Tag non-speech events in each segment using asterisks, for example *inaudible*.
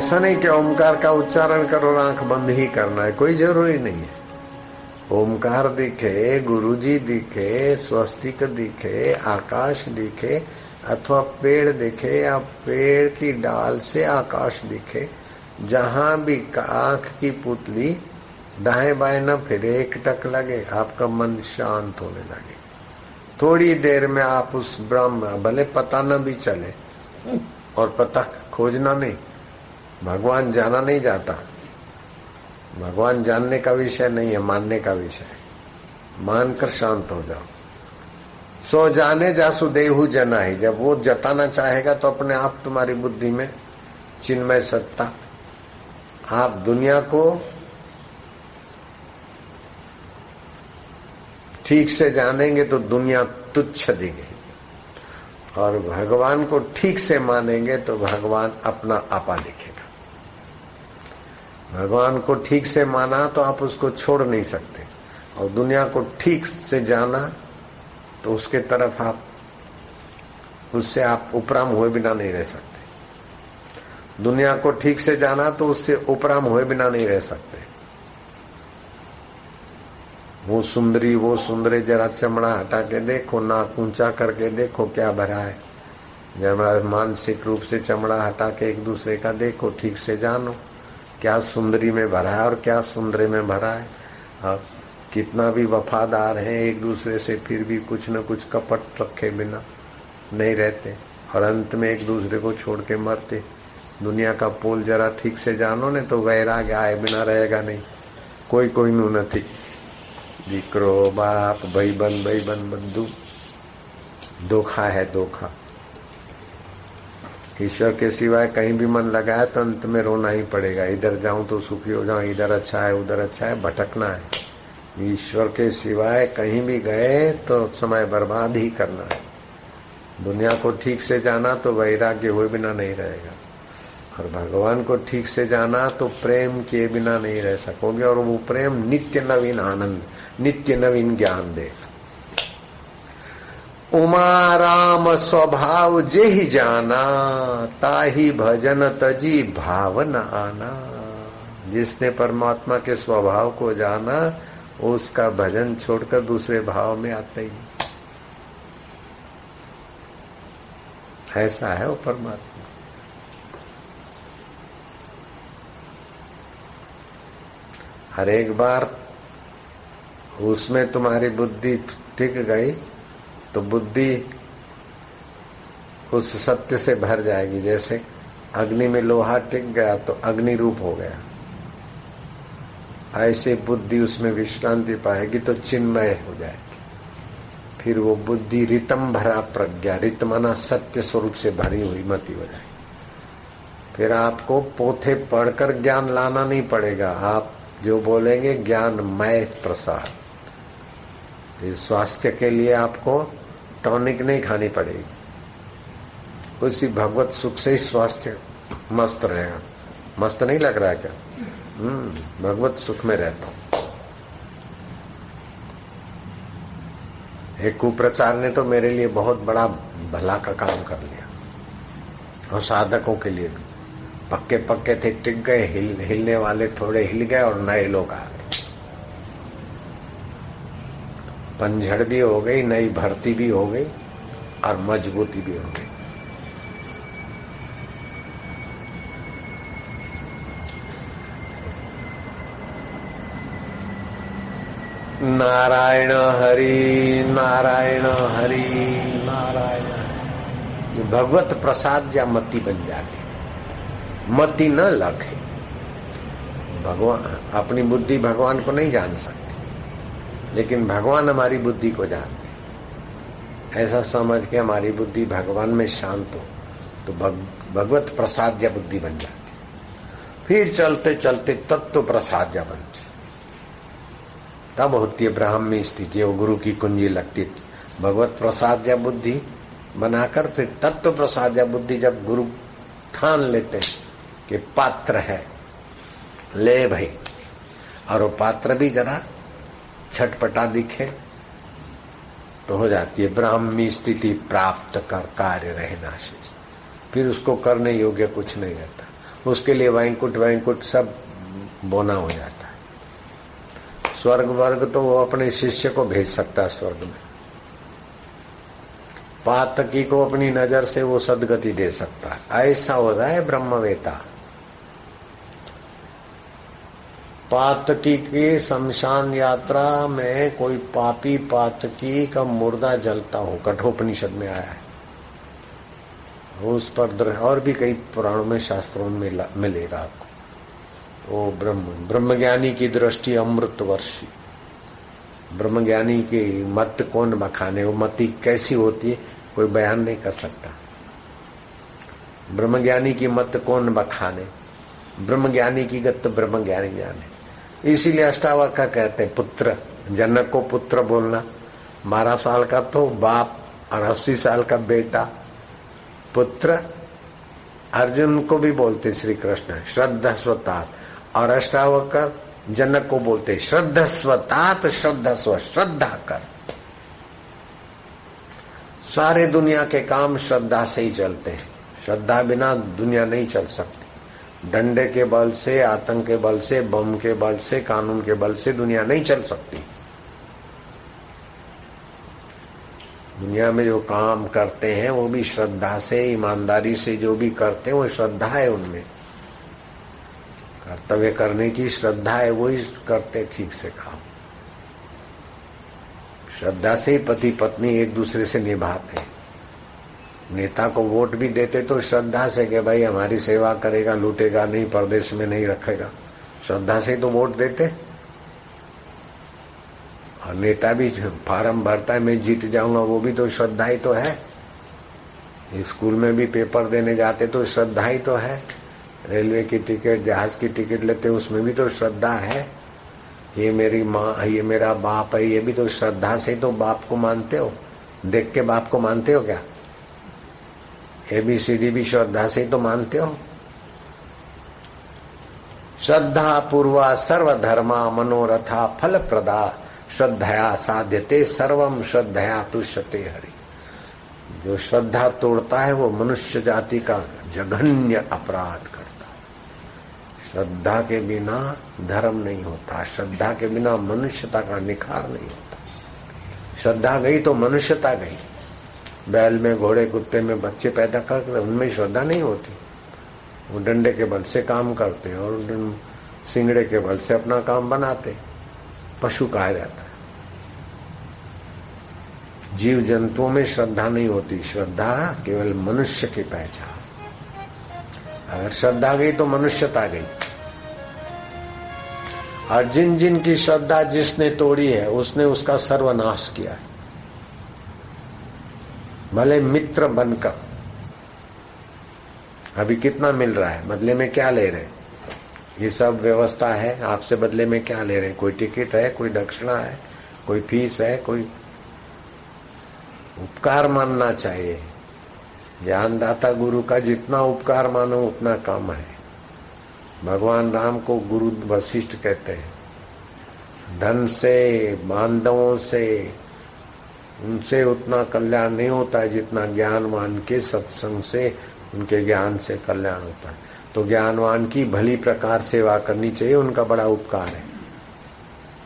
ऐसा नहीं कि ओमकार का उच्चारण करो और आँख बंद ही करना है, कोई ज़रूरी नहीं है। ओमकार दिखे, गुरुजी दिखे, स्वस्तिक दिखे, आकाश दिखे, अथवा पेड़ दिखे या पेड़ की डाल से आकाश दिखे, जहाँ भी आँख की पुतली दाएँ बाएँ न फिरे, एक टक लगे, आपका मन शांत होने लगे। थोड़ी देर में आप उस ब्रह्म भले पता न भी चले, और पता खोजना नहीं भगवान जाना नहीं जाता। भगवान जानने का विषय नहीं है, मानने का विषय मानकर शांत हो जाओ। सो जाने जासु देहु जना ही। जब वो जताना चाहेगा तो अपने आप तुम्हारी बुद्धि में चिन्मय सत्ता। आप दुनिया को ठीक से जानेंगे तो दुनिया तुच्छ दिखेगी। और भगवान को ठीक से मानेंगे तो भगवान अपना आपा दिखेगा। भगवान को ठीक से माना तो आप उसको छोड़ नहीं सकते। और दुनिया को ठीक से जाना तो उसके तरफ़ आप, उससे आप उपराम हुए बिना नहीं रह सकते। दुनिया को ठीक से जाना तो उससे उपराम हुए बिना नहीं रह सकते। वो सुंदरी वो सुंदरी, जरा चमड़ा हटा के देखो, नाक ऊँचा करके देखो क्या भरा है। जरा मानसिक रूप से चमड़ा हटा के एक दूसरे का देखो, ठीक से जानो। क्या सुंदरी में भरा है और क्या सुंदरे में भरा है और कितना भी वफादार है एक दूसरे से फिर भी कुछ न कुछ कपट रखे बिना नहीं रहते और अंत में एक दूसरे को छोड़ के मरते दुनिया का पोल जरा ठीक से जानो ने तो वैराग्य आए बिना रहेगा नहीं कोई कोई नु नहीं દીકરો बाप भाई बन भाई बन बंधु धोखा है धोखा ईश्वर के सिवाय कहीं भी मन लगाया तो अंत में रोना ही पड़ेगा। इधर जाऊँ तो सुखी हो जाऊँ, इधर अच्छा है, उधर अच्छा है, भटकना है। ईश्वर के सिवाय कहीं भी गए तो समय बर्बाद ही करना है। दुनिया को ठीक से जाना तो वैराग्य हुए बिना नहीं रहेगा। और भगवान को ठीक से जाना तो प्रेम किए बिना नहीं रह सकोगे और वो प्रेम नित्य नवीन आनंद, नित्य नवीन ज्ञान देगा। उमा राम स्वभाव जे ही जाना, ताही भजन तजी भावन आना। जिसने परमात्मा के स्वभाव को जाना, उसका भजन छोड़कर दूसरे भाव में आते ही ऐसा है वो परमात्मा। हर एक बार उसमें तुम्हारी बुद्धि टिक गई तो बुद्धि उस सत्य से भर जाएगी। जैसे अग्नि में लोहा टिक गया तो अग्नि रूप हो गया। ऐसे बुद्धि उसमें विश्रांति पाएगी तो चिन्मय हो जाएगी। फिर वो बुद्धि रितम भरा प्रज्ञा रित माना सत्य स्वरूप से भरी हुई मती हो जाएगी। फिर आपको पोथे पढ़कर ज्ञान लाना नहीं पड़ेगा। आप जो बोलेंगे ज्ञान मय प्रसाद। स्वास्थ्य के लिए आपको टॉनिक नहीं खानी पड़ेगी। उसी भगवत सुख से ही स्वास्थ्य मस्त रहेगा। मस्त नहीं लग रहा है क्या? हम्म भगवत सुख में रहता हूँ। एक कुप्रचार ने तो मेरे लिए बहुत बड़ा भला का काम कर लिया। और साधकों के लिए भी। पक्के पक्के थे टिक गए हिल, हिलने वाले थोड़े हिल गए और नए लोग आ गए पंझड़ भी हो गई, नई भर्ती भी हो गई और मजबूती भी हो गई। नारायण हरि नारायण हरि, नारायण भगवत प्रसाद या मति बन जाती मति न लखे भगवान, अपनी बुद्धि भगवान को नहीं जान सकती। लेकिन भगवान हमारी बुद्धि को जानते ऐसा समझ के हमारी बुद्धि भगवान में शांत हो तो भग, भगवत प्रसाद या बुद्धि बन जाती फिर चलते चलते तत्व प्रसाद या बनती तब होती है ब्राह्मी स्थिति वो गुरु की कुंजी लगती भगवत प्रसाद या बुद्धि बनाकर फिर तत्व प्रसाद या बुद्धि जब गुरु ठान लेते हैं कि पात्र है ले भाई। और वो पात्र भी जरा छटपटा दिखे तो हो जाती है। ब्राह्मी स्थिति प्राप्त कर, कार्य रहना शेष फिर उसको करने योग्य कुछ नहीं रहता। उसके लिए वैंकुट वैंकुट सब बोना हो जाता है। स्वर्ग वर्ग तो वो अपने शिष्य को भेज सकता है स्वर्ग में। पातकी को अपनी नज़र से वो सदगति दे सकता है। ऐसा हो होता है ब्रह्मवेता। पातकी के शमशान यात्रा में कोई पापी पातकी का मुर्दा जलता हो। कठोपनिषद में आया है। उस पर और भी कई पुराणों में शास्त्रों में मिलेगा आपको। वो ब्रह्म ब्रह्मज्ञानी की दृष्टि अमृत वर्षी ब्रह्मज्ञानी की मत कौन बखाने वो मति कैसी होती है, कोई बयान नहीं कर सकता। ब्रह्मज्ञानी की मत कौन बखाने ब्रह्मज्ञानी की गत ब्रह्मज्ञानी जाने। इसीलिए अष्टावक्र कहते पुत्र। जनक को पुत्र बोलना। बारह साल का तो बाप और अस्सी साल का बेटा। पुत्र अर्जुन को भी बोलते श्री कृष्ण श्रद्धा स्वतात। और अष्टावकर जनक को बोलते श्रद्धा स्वतात, श्रद्धा स्व, श्रद्धा कर। सारे दुनिया के काम श्रद्धा से ही चलते हैं। श्रद्धा बिना दुनिया नहीं चल सकती। डंडे के बल से, आतंक के बल से, बम के बल से, कानून के बल से दुनिया नहीं चल सकती। दुनिया में जो काम करते हैं, वो भी श्रद्धा से, ईमानदारी से जो भी करते हैं, वो श्रद्धा है उनमें। कर्तव्य करने की श्रद्धा है, वो ही करते ठीक से काम। श्रद्धा से ही पति पत्नी एक दूसरे से निभाते हैं। नेता को वोट भी देते तो श्रद्धा से कि भाई हमारी सेवा करेगा, लूटेगा, नहीं प्रदेश में नहीं रखेगा। श्रद्धा से तो वोट देते। और नेता भी फार्म भरता है, मैं जीत जाऊँगा, वो भी तो श्रद्धा ही तो है। स्कूल में भी पेपर देने जाते तो श्रद्धा ही तो है। रेलवे की टिकट, जहाज़ की टिकट लेते, उसमें भी तो श्रद्धा है। ये मेरी माँ, ये मेरा बाप है, ये भी तो श्रद्धा से तो बाप को मानते हो। देख के बाप को मानते हो क्या? एबीसीडी भी श्रद्धा से तो मानते हो। श्रद्धा पूर्वा सर्वधर्मा मनोरथा फल प्रदा श्रद्धया साध्यते सर्वम श्रद्धया तुष्यते हरि। जो श्रद्धा तोड़ता है, वो मनुष्य जाति का जघन्य अपराध करता श्रद्धा के बिना धर्म नहीं होता, श्रद्धा के बिना मनुष्यता का निखार नहीं होता। श्रद्धा गई तो मनुष्यता गई। बैल में, घोड़े, कुत्ते में बच्चे पैदा कर उनमें श्रद्धा नहीं होती। वो डंडे के बल से काम करते और सिंगड़े के बल से अपना काम बनाते पशु कहा जाता है। जीव जंतुओं में श्रद्धा नहीं होती। श्रद्धा केवल मनुष्य की पहचान। अगर श्रद्धा गई तो मनुष्यता गई। और जिन जिन की श्रद्धा जिसने तोड़ी है, उसने उसका सर्वनाश किया है। भले मित्र बनकर। अभी कितना मिल रहा है? बदले में क्या ले रहे? ये सब व्यवस्था है। आपसे बदले में क्या ले रहे? हैं कोई टिकट है, कोई दक्षिणा है, कोई फ़ीस है, कोई उपकार मानना चाहिए। ज्ञानदाता गुरु का जितना उपकार मानो, उतना कम है। भगवान राम को गुरु वशिष्ठ कहते हैं। धन से, बांधवों से उनसे उतना कल्याण नहीं होता है जितना ज्ञानवान के सत्संग से उनके ज्ञान से कल्याण होता है। तो ज्ञानवान की भली प्रकार सेवा करनी चाहिए, उनका बड़ा उपकार है।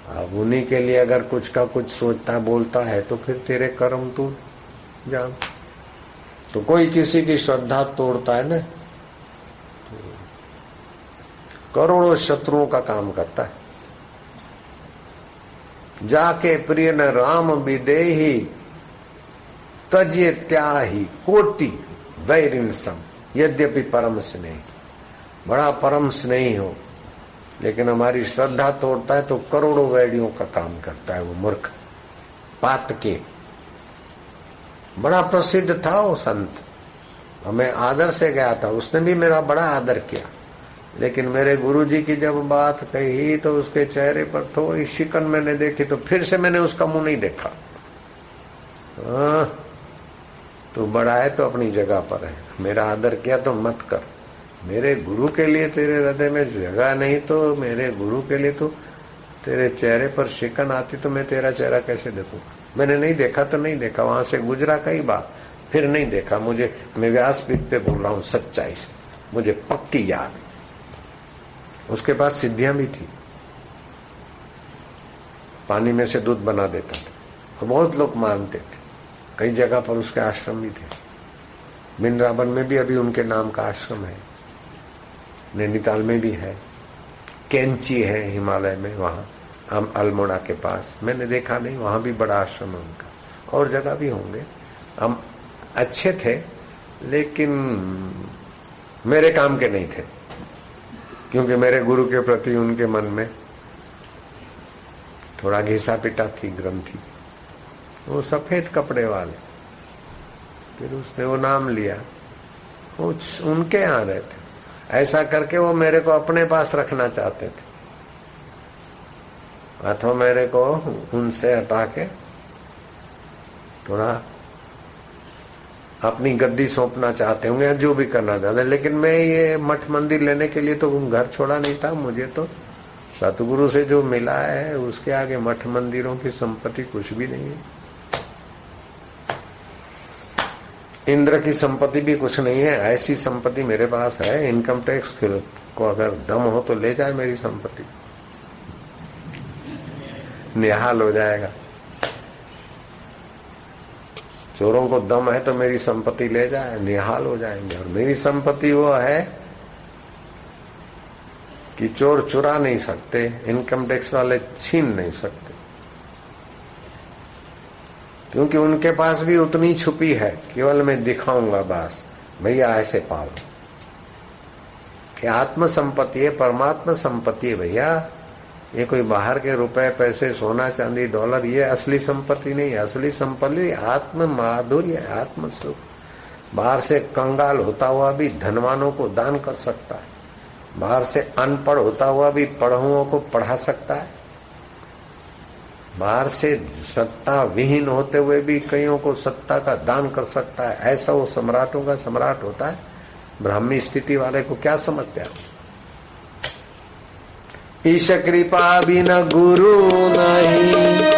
अब उन्हीं के लिए अगर कुछ का कुछ सोचता बोलता है तो फिर तेरे कर्म तू जान। तो कोई किसी की श्रद्धा तोड़ता है ना? तो करोड़ों शत्रुओं का काम करता है। जाके प्रिय न राम विदेही तजे त्याही कोटि वैरिन सम। यद्यपि परम स्नेह। बड़ा परम स्नेही हो, लेकिन हमारी श्रद्धा तोड़ता है तो करोड़ों वैरियों का काम करता है वो मूर्ख। पात के। बड़ा प्रसिद्ध था वो संत। हमें आदर से गया था। उसने भी मेरा बड़ा आदर किया। लेकिन मेरे गुरुजी की जब बात कही तो उसके चेहरे पर थोड़ी शिकन मैंने देखी तो फिर से मैंने उसका मुँह नहीं देखा। हाँ, तू बड़ा है तो अपनी जगह पर है। मेरा आदर किया तो मत कर। मेरे गुरु के लिए तेरे हृदय में जगह नहीं तो मेरे गुरु के लिए तो तेरे चेहरे पर शिकन आती तो मैं तेरा चेहरा कैसे देखू? मैंने नहीं देखा तो नहीं देखा। वहाँ से गुजरा कई बार फिर नहीं देखा। मुझे मैं व्यासपीठ पे बोल रहा हूँ सच्चाई से। मुझे पक्की याद उसके पास सिद्धियाँ भी थी। पानी में से दूध बना देता था। और बहुत लोग मानते थे। कई जगह पर उसके आश्रम भी थे। बिंद्रावन में भी अभी उनके नाम का आश्रम है। नैनीताल में भी है। कैंची है हिमालय में वहाँ। हम अल्मोड़ा के पास। मैंने देखा नहीं, वहाँ भी बड़ा आश्रम है उनका। और जगह भी होंगे। हम अच्छे थे, लेकिन मेरे काम के नहीं थे। क्योंकि मेरे गुरु के प्रति उनके मन में थोड़ा घिसा पिटा थी ग्रंथी वो सफ़ेद कपड़े वाले। फिर उसने वो नाम लिया। वो उनके यहाँ रहे थे। ऐसा करके वो मेरे को अपने पास रखना चाहते थे। अथवा मेरे को उनसे हटा के थोड़ा अपनी गद्दी सौंपना चाहते होंगे या जो भी करना चाहते लेकिन मैं ये मठ मंदिर लेने के लिए तो घर छोड़ा नहीं था, मुझे तो सतगुरु से जो मिला है, उसके आगे मठ मंदिरों की संपत्ति कुछ भी नहीं है। इंद्र की संपत्ति भी कुछ नहीं है, ऐसी संपत्ति मेरे पास है, इनकम टैक्स को अगर दम हो तो ले जाए मेरी संपत्ति। निहाल हो जाएगा। चोरों को दम है तो मेरी संपत्ति ले जाए, निहाल हो जाएँगे। और मेरी संपत्ति वो है कि चोर चुरा नहीं सकते, इनकम टैक्स वाले छीन नहीं सकते। क्योंकि उनके पास भी उतनी छुपी है, केवल मैं दिखाऊँगा बस, भैया ऐसे पाल। ये आत्म संपत्ति है, परमात्मा संपत्ति है, भैया। ये कोई बाहर के रुपए, पैसे, सोना, चांदी, डॉलर, ये असली संपत्ति नहीं है। असली संपत्ति आत्म माधुर्य आत्म सुख बाहर से कंगाल होता हुआ भी धनवानों को दान कर सकता है। बाहर से अनपढ़ होता हुआ भी पढ़ुओं को पढ़ा सकता है। बाहर से सत्ता विहीन होते हुए भी कईयों को सत्ता का दान कर सकता है। ऐसा वो सम्राटों का सम्राट होता है। ब्राह्मी स्थिति वाले को क्या समझते हैं? ईश कृपा बिन गुरु नहीं।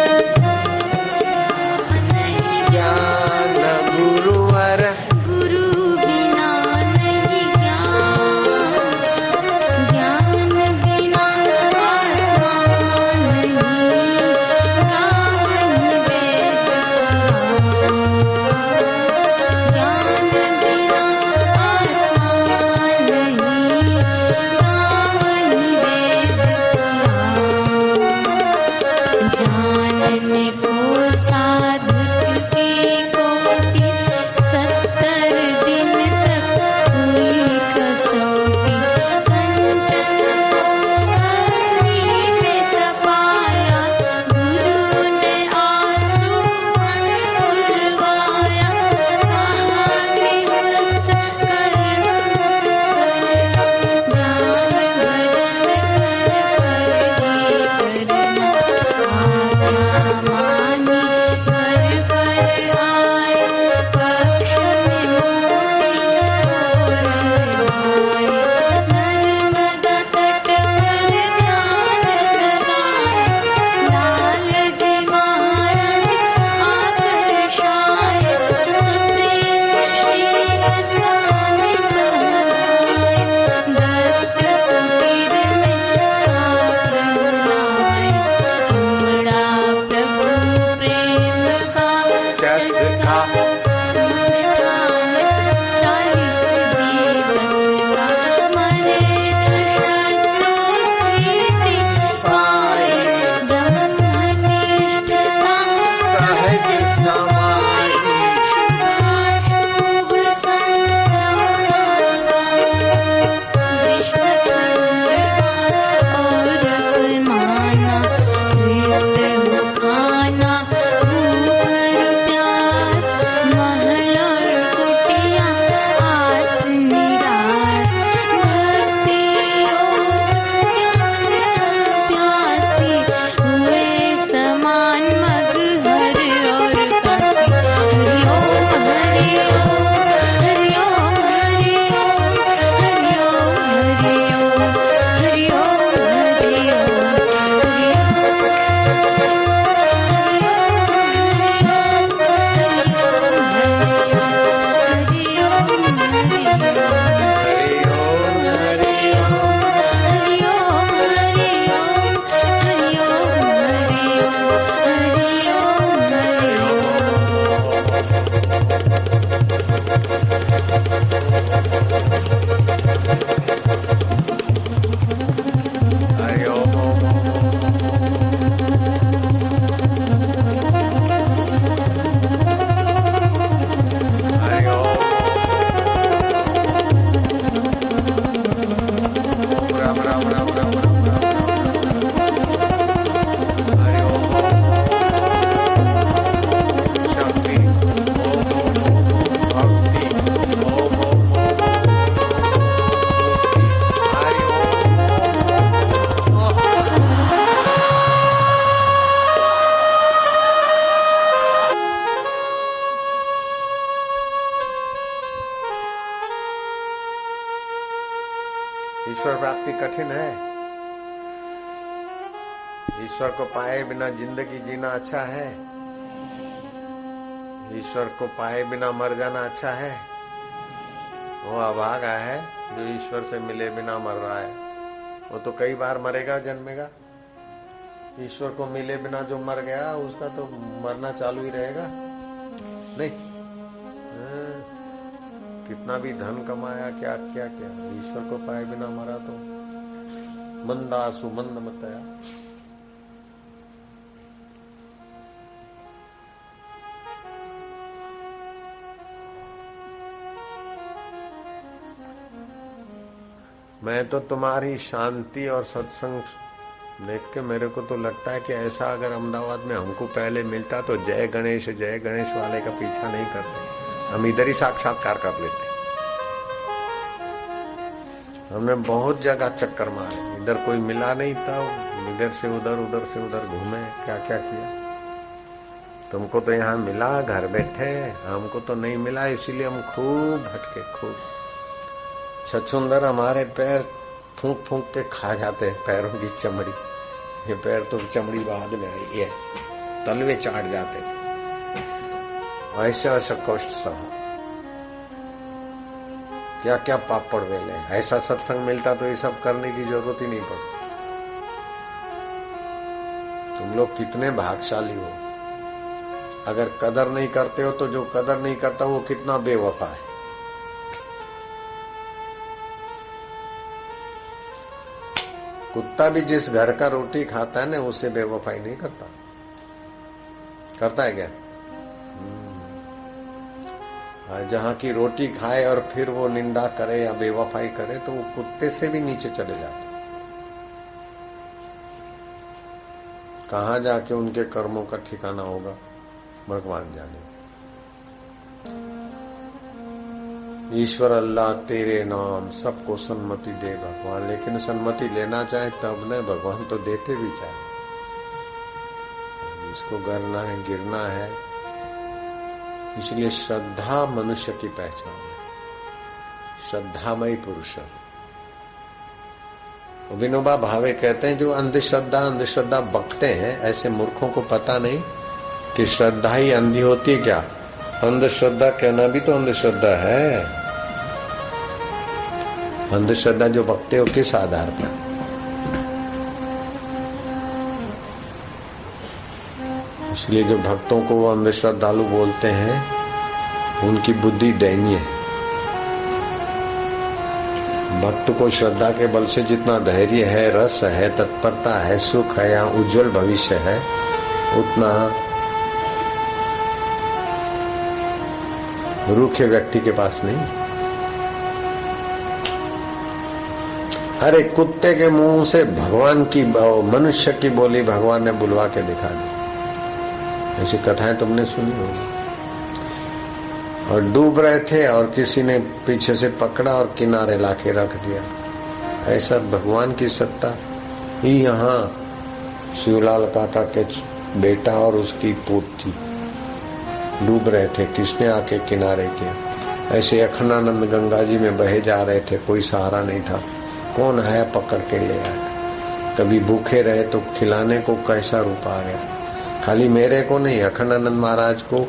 देखा को पाए बिना ज़िंदगी जीना अच्छा है? ईश्वर को पाए बिना मर जाना अच्छा है? वो अभागा है जो ईश्वर से मिले बिना मर रहा है। वो तो कई बार मरेगा जन्मेगा। ईश्वर को मिले बिना जो मर गया उसका तो मरना चालू ही रहेगा। नहीं। हाँ, कितना भी धन कमाया क्या क्या क्या। ईश्वर को पाए बिना मरा तो। मंदा सुमंद मतया मैं तो तुम्हारी शांति और सत्संग देख के मेरे को तो लगता है कि ऐसा अगर अहमदाबाद में हमको पहले मिलता तो जय गणेश जय गणेश वाले का पीछा नहीं करते। हम इधर ही साक्षात्कार कर लेते। हमने बहुत जगह चक्कर मारे। इधर कोई मिला नहीं था, इधर से उधर उधर से उधर घूमे क्या क्या? किया तुमको तो यहाँ मिला, घर बैठे, हमको तो नहीं मिला, इसीलिए हम खूब भटके खूब छछुंदर हमारे पैर फूंक फूंक के खा जाते हैं, पैरों की चमड़ी। ये पैर तो चमड़ी बाद में आई है, तलवे चाट जाते ऐसा ऐसा कष्ट सह क्या क्या पापड़ वेले ऐसा सत्संग मिलता तो ये सब करने की ज़रूरत ही नहीं पड़ती। तुम लोग कितने भागशाली हो। अगर कदर नहीं करते हो तो जो कदर नहीं करता वो कितना बेवफा है। कुत्ता भी जिस घर का रोटी खाता है ना, उसे बेवफाई नहीं करता। करता है क्या? हम्म। जहाँ की रोटी खाए और फिर वो निंदा करे या बेवफाई करे तो वो कुत्ते से भी नीचे चले जाते कहा जाके उनके कर्मों का ठिकाना होगा? भगवान जाने। ईश्वर अल्लाह तेरे नाम सबको सन्मति दे भगवान, लेकिन सन्मति लेना चाहे तब न भगवान तो देते भी चाहे। इसको गरना है, गिरना है, इसलिए श्रद्धा मनुष्य की पहचान है। श्रद्धामयी पुरुष विनोबा भावे कहते हैं, जो अंधश्रद्धा अंधश्रद्धा बकते हैं, ऐसे मूर्खों को पता नहीं कि श्रद्धा ही अंधी होती है क्या? अंधश्रद्धा कहना भी तो अंधश्रद्धा है। अंधश्रद्धा जो बकते हो किस आधार पर इसलिए जो भक्तों को वो अंधश्रद्धालु बोलते हैं, उनकी बुद्धि दयनीय है। भक्त को श्रद्धा के बल से जितना धैर्य है, रस है, तत्परता है, सुख है, या उज्जवल भविष्य है, उतना रूखे व्यक्ति के पास नहीं। अरे कुत्ते के मुँह से भगवान की मनुष्य की बोली भगवान ने बुलवा के दिखा दी। ऐसी कथाएँ तुमने सुनी होगी। और डूब रहे थे और किसी ने पीछे से पकड़ा और किनारे लाके रख दिया। ऐसा भगवान की सत्ता ही यहाँ शिवलाल काका के बेटा और उसकी पूत डूब रहे थे, किसने आके किनारे किया? ऐसे अखंडानंद गंगा जी में बहे जा रहे थे, कोई सहारा नहीं था। कौन आया पकड़ के ले आया कभी भूखे रहे तो खिलाने को कैसा रूप आ गया? खाली मेरे को नहीं, अखंडानंद महाराज को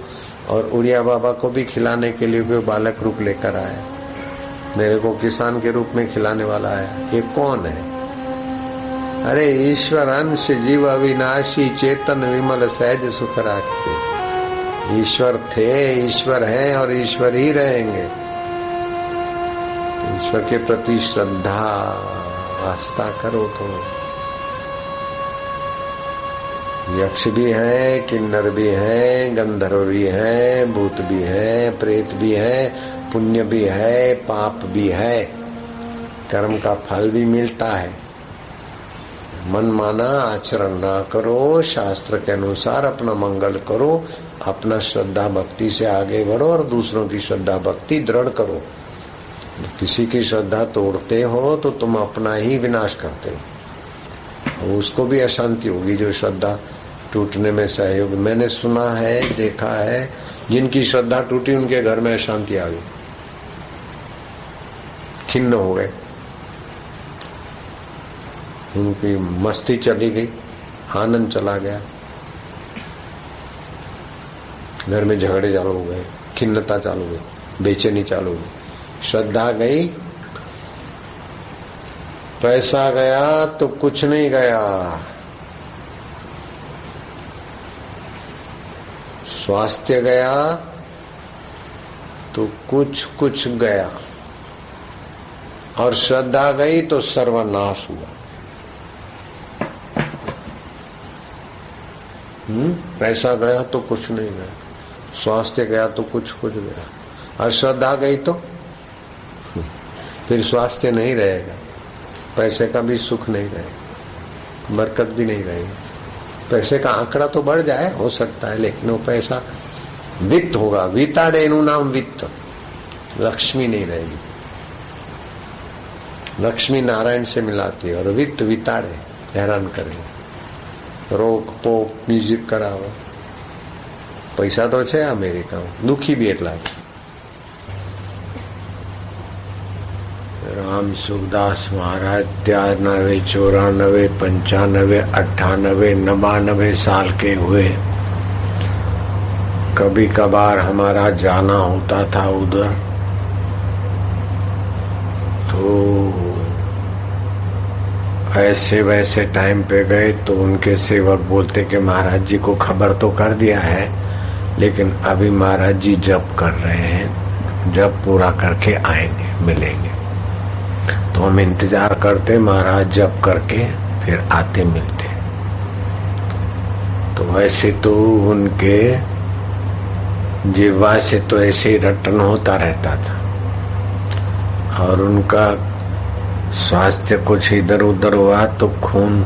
और उड़िया बाबा को भी खिलाने के लिए वो बालक रूप लेकर आया मेरे को किसान के रूप में खिलाने वाला आया ये कौन है? अरे ईश्वर अंश जीव अविनाशी, चेतन विमल सहज सुख राखते ईश्वर थे, ईश्वर हैं और ईश्वर ही रहेंगे। ईश्वर के प्रति श्रद्धा, आस्था करो तो। यक्ष भी है, किन्नर भी है, गंधर्व भी है, भूत भी है, प्रेत भी है, पुण्य भी है, पाप भी है। कर्म का फल भी मिलता है। मन माना आचरण ना करो, शास्त्र के अनुसार अपना मंगल करो, अपना श्रद्धा भक्ति से आगे बढ़ो और दूसरों की श्रद्धा भक्ति दृढ़ करो। किसी की श्रद्धा तोड़ते हो तो तुम अपना ही विनाश करते हो। उसको भी अशांति होगी जो श्रद्धा टूटने में सहयोग। मैंने सुना है, देखा है, जिनकी श्रद्धा टूटी उनके घर में अशांति आ गई। खिन्न हो गए। उनकी मस्ती चली गई, आनंद चला गया। घर में झगड़े चालू हो गए, खिन्नता चालू हुई बेचैनी चालू हुई श्रद्धा गई। पैसा गया तो कुछ नहीं गया। स्वास्थ्य गया तो कुछ कुछ गया। और श्रद्धा गई तो सर्वनाश हुआ। हम्म? पैसा गया तो कुछ नहीं गया। स्वास्थ्य गया तो कुछ कुछ गया। और श्रद्धा गई तो फिर स्वास्थ्य नहीं रहेगा पैसे का भी सुख नहीं रहेगा बरकत भी नहीं रहेगी पैसे का आंकड़ा तो बढ़ जाए हो सकता है लेकिन वो पैसा वित्त होगा विताड़े नु नाम वित्त लक्ष्मी नहीं रहेगी लक्ष्मी नारायण से मिलाती है और वित्त विताड़े हैरान करे रोक पोक म्यूजिक करावे પૈસા તો છે અમેરિકામાં દુખી બી એટલા છે राम सुखदास महाराज, त्यानवे, चौरानवे, पंचानवे, अट्ठानवे, नवानवे साल के हुए। कभी कभार हमारा जाना होता था उधर। तो ऐसे वैसे टाइम पे गए तो उनके सेवक बोलते कि महाराज जी को खबर तो कर दिया है, लेकिन अभी महाराज जी जब कर रहे हैं। जब पूरा करके आएँगे, मिलेंगे। तो हम इंतज़ार करते, महाराज जब करके फिर आते मिलते। तो वैसे तो उनके जीवा से तो ऐसे ही रटन होता रहता था। और उनका स्वास्थ्य कुछ इधर उधर हुआ तो खून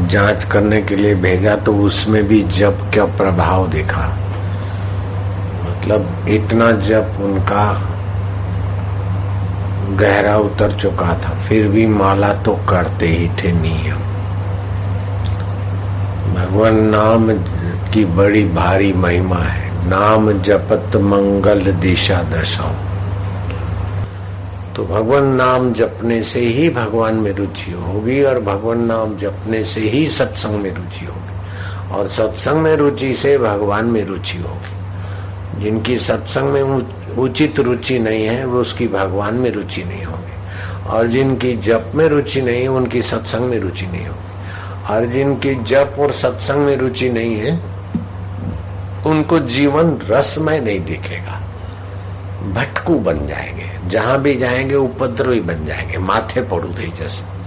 जाँच करने के लिए भेजा तो उसमें भी जब क्या प्रभाव देखा। मतलब इतना जब उनका गहरा उतर चुका था। फिर भी माला तो करते ही थे नियम। भगवान नाम की बड़ी भारी महिमा है। नाम जपत मंगल दिशा दशा तो भगवान नाम जपने से ही भगवान में रुचि होगी और भगवान नाम जपने से ही सत्संग में रुचि होगी। और सत्संग में रुचि से भगवान में रुचि होगी। जिनकी सत्संग में उचित रुचि नहीं है, वो उसकी भगवान में रुचि नहीं होगी। और जिनकी जप में रुचि नहीं है, उनकी सत्संग में रुचि नहीं होगी। और जिनकी जप और सत्संग में रुचि नहीं है, उनको जीवन रसमय नहीं दिखेगा। भटकू बन जाएँगे। जहाँ भी जाएँगे, उपद्रवी बन जाएँगे। माथे पड़ू थे जैसे।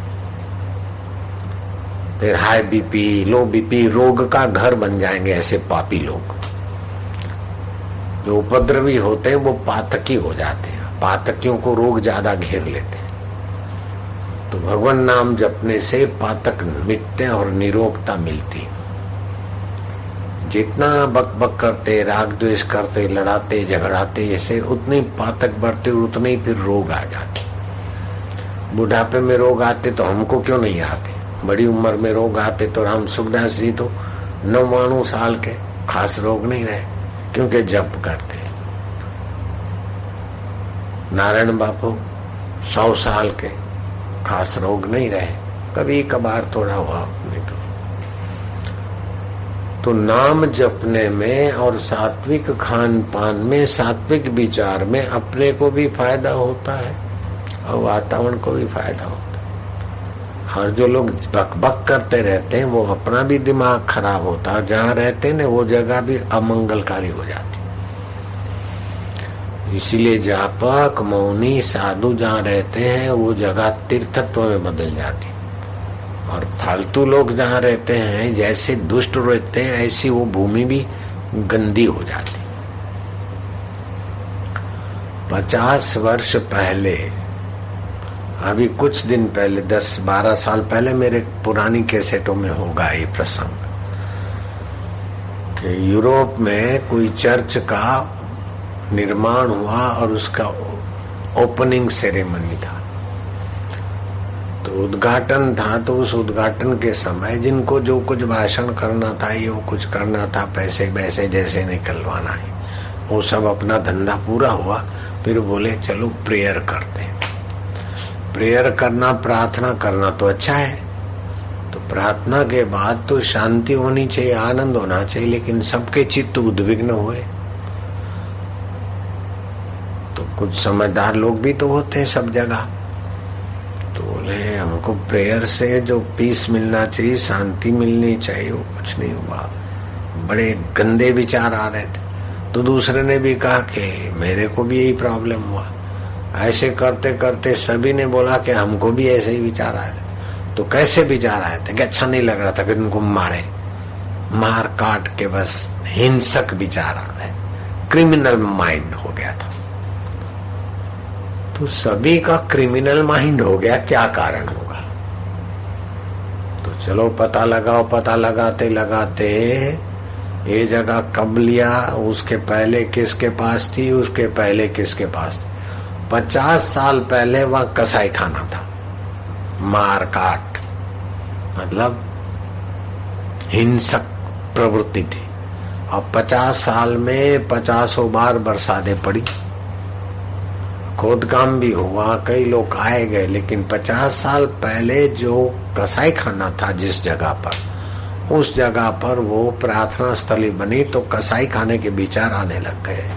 फिर हाई बीपी, लो बीपी, रोग का घर बन जाएँगे ऐसे पापी लोग। जो उपद्रवी होते हैं, वो पातकी हो जाते हैं। पातकियों को रोग ज़्यादा घेर लेते हैं। तो भगवान नाम जपने से पातक मिटते और निरोगता मिलती जितना बक बक करते, राग द्वेष करते, लड़ाते, झगड़ाते, ऐसे उतने पातक बढ़ते उतने ही फिर रोग आ जाते बुढ़ापे में रोग आते तो हमको क्यों नहीं आते? बड़ी उम्र में रोग आते तो राम सुखदास जी तो नवाणु साल के खास रोग नहीं रहे। क्योंकि जप करते नारायण बापू सौ साल के खास रोग नहीं रहे। कभी कभार थोड़ा हुआ नहीं तो। तो नाम जपने में और सात्विक खान पान में, सात्विक विचार में अपने को भी फ़ायदा होता है और वातावरण को भी फ़ायदा होता है। और जो लोग बक बक करते रहते हैं, वो अपना भी दिमाग खराब होता है। जहाँ रहते हैं ना, वो जगह भी अमंगलकारी हो जाती इसीलिए जापक, मौनी, साधु जहाँ रहते हैं, वो जगह तीर्थत्व में बदल जाती और फालतू लोग जहाँ रहते हैं, जैसे दुष्ट रहते हैं, ऐसी वो भूमि भी गंदी हो जाती पचास वर्ष पहले अभी कुछ दिन पहले, दस, बारह साल पहले मेरे पुरानी कैसेटों में होगा ये प्रसंग कि यूरोप में कोई चर्च का निर्माण हुआ और उसका ओपनिंग सेरेमनी था। तो उद्घाटन था तो उस उद्घाटन के समय जिनको जो कुछ भाषण करना था, ये वो कुछ करना था, पैसे वैसे जैसे निकलवाना है। वो सब अपना धंधा पूरा हुआ, फिर बोले, चलो, प्रेयर करते हैं। प्रेयर करना, प्रार्थना करना तो अच्छा है। तो प्रार्थना के बाद तो शांति होनी चाहिए, आनंद होना चाहिए, लेकिन सबके चित्त उद्विग्न हुए। तो कुछ समझदार लोग भी तो होते हैं सब जगह। तो बोले, हमको प्रेयर से जो पीस मिलना चाहिए, शांति मिलनी चाहिए, वो कुछ नहीं हुआ। बड़े गंदे विचार आ रहे थे। तो दूसरे ने भी कहा कि मेरे को भी यही प्रॉब्लम हुआ। ऐसे करते करते सभी ने बोला कि हमको भी ऐसे ही विचार आए तो कैसे विचार आए थे? कि अच्छा नहीं लग रहा था कि तुमको मारे। मार काट के बस हिंसक विचार आ रहे। क्रिमिनल माइंड हो गया था। तो सभी का क्रिमिनल माइंड हो गया, क्या कारण होगा? तो चलो, पता लगाओ, पता लगाते लगाते ये जगह कब लिया? उसके पहले किसके पास थी? उसके पहले किसके पास थी? पचास साल पहले वह कसाई खाना था। मार काट। मतलब हिंसक प्रवृत्ति थी। और पचास साल में पचासों बार बरसातें पड़ी। खोदकाम भी हुआ कई लोग आए गए, लेकिन पचास साल पहले जो कसाई खाना था जिस जगह पर, उस जगह पर वो प्रार्थना स्थली बनी तो कसाई खाने के विचार आने लग गए।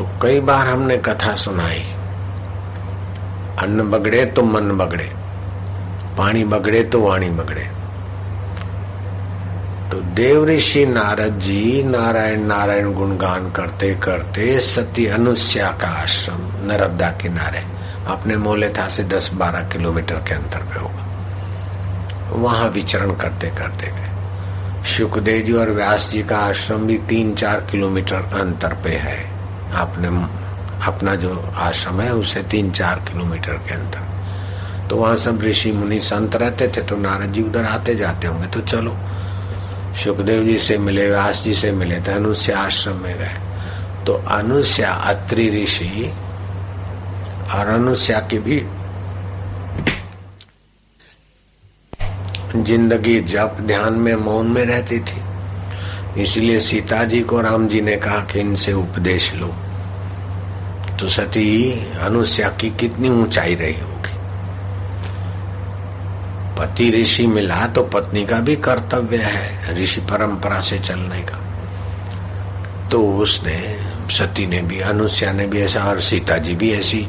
तो कई बार हमने कथा सुनाई। अन्न बगड़े तो मन बगड़े, पानी बगड़े तो वाणी बगड़े। तो देव ऋषि नारद जी नारायण नारायण गुणगान करते करते सती अनुष्या का आश्रम नर्मदा किनारे, अपने मोले था से दस बारह किलोमीटर के अंतर पे होगा। वहाँ विचरण करते करते गए। सुखदेव जी और व्यास जी का आश्रम भी तीन चार किलोमीटर अंतर पे है। अपने अपना जो आश्रम है, उसे तीन चार किलोमीटर के अंतर तो वहाँ सब ऋषि मुनि संत रहते थे तो नारद जी उधर आते जाते होंगे तो चलो। सुखदेव जी से मिले, व्यास जी से मिले तो अनुष्या आश्रम में गए। तो अनुष्या, अत्रि ऋषि और अनुष्या की भी ज़िंदगी जप, ध्यान में, मौन में रहती थी। इसलिए सीता जी को राम जी ने कहा कि इनसे उपदेश लो। तो सती, अनुष्या की कितनी ऊंचाई रही होगी? पति ऋषि मिला तो पत्नी का भी कर्तव्य है ऋषि परंपरा से चलने का। तो उसने, सती ने भी, अनुष्या ने भी ऐसा और सीता जी भी ऐसी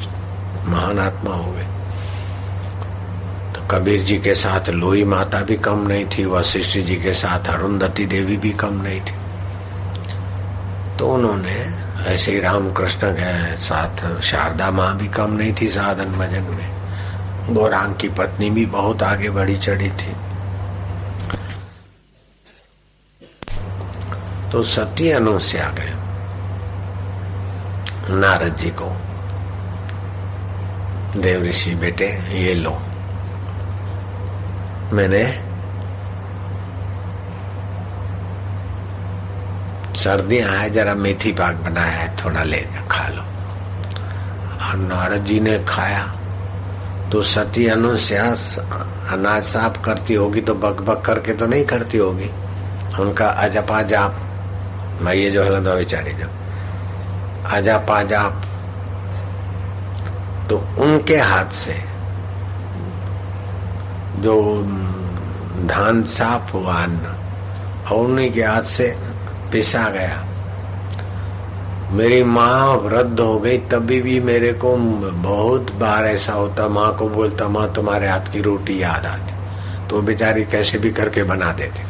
महान आत्मा हो तो कबीर जी के साथ लोही माता भी कम नहीं थी, वशिष्ठ जी के साथ, अरुंधति देवी भी कम नहीं थी। तो उन्होंने ऐसे ही रामकृष्ण के साथ, शारदा माँ भी कम नहीं थी साधन भजन में। गौरांग की पत्नी भी बहुत आगे बढ़ी चढ़ी थी। तो सती आ गए। नारद जी को, देव ऋषि, बेटे, ये लो। मैंने सर्दियाँ है, जरा मेथी पाक बनाया है, थोड़ा ले खा लो। और नारद जी ने खाया तो सती अनुष्या अनाज साफ़ करती होगी तो बक बक करके तो नहीं करती होगी। उनका अजपा जाप मैं ये जो हलंदा बेचारी जो। अजपा जाप तो उनके हाथ से जो धान साफ़ हुआ अन्न और उन्हीं के हाथ से पिसा गया। मेरी माँ वृद्ध हो गई, तभी भी मेरे को बहुत बार ऐसा होता, माँ को बोलता, माँ, तुम्हारे हाथ की रोटी याद आती। तो बेचारी कैसे भी करके बना देती।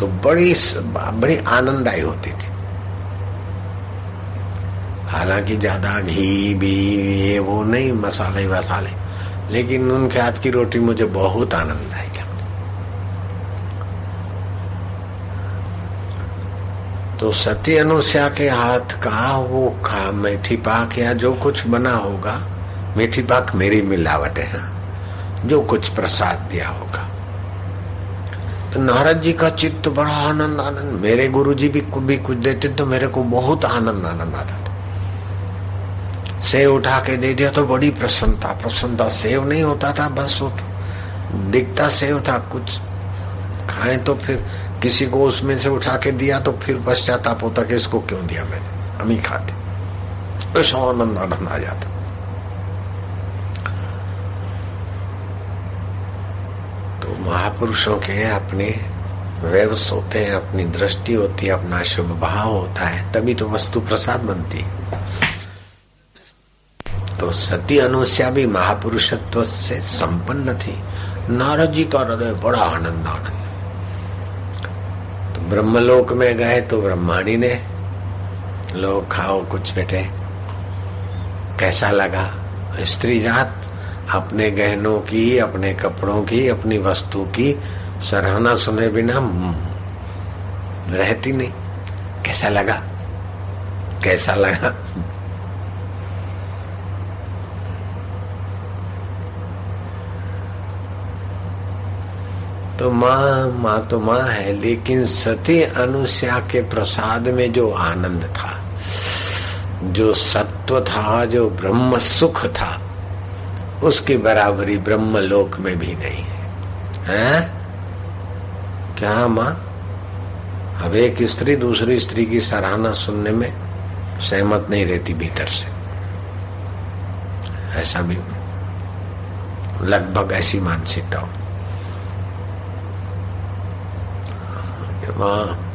तो बड़ी बड़ी आनंद आई होती थी। हालाँकि ज़्यादा घी भी ये वो नहीं, मसाले वसाले लेकिन उनके हाथ की रोटी मुझे बहुत आनंद आई। तो सती अनुष्या के हाथ का वो खा, मेथी पाक या जो कुछ बना होगा मीठी पाक मेरी मिलावट है हाँ। जो कुछ प्रसाद दिया होगा। तो नारद जी का चित्त बड़ा आनंद आनंद। मेरे गुरु जी भी भी कुछ देते तो मेरे को बहुत आनंद आनंद आता। सेव उठा के दे दिया तो बड़ी प्रसन्नता प्रसन्नता सेव नहीं होता था, बस वो दिखता सेव था, कुछ खाए तो फिर किसी को उसमें से उठा के दिया तो फिर पश्चाताप होता कि इसको क्यों दिया मैंने? हम ही खाते। आनंद आनंद आ जाता। महापुरुषों के अपने व्यवस होते हैं, अपनी दृष्टि होती है, अपना शुभ भाव होता है, तभी तो वस्तु प्रसाद बनती है। तो सती अनुष्या भी महापुरुषत्व से संपन्न थी। नारद जी का हृदय बड़ा आनंद आनंद तो ब्रह्मलोक में गए तो ब्रह्माणी ने, लोग खाओ, कुछ बेटे, कैसा लगा? स्त्री जात, अपने गहनों की, अपने कपड़ों की, अपनी वस्तु की, सराहना सुने बिना रहती नहीं। कैसा लगा? कैसा लगा? तो माँ माँ तो माँ है लेकिन सती अनुष्या के प्रसाद में जो आनंद था जो सत्व था जो ब्रह्म सुख था उसकी बराबरी ब्रह्म लोक में भी नहीं है, है? क्या माँ? अब एक स्त्री दूसरी स्त्री की सराहना सुनने में सहमत नहीं रहती भीतर से। ऐसा भी लगभग ऐसी मानसिकता हो वहाँ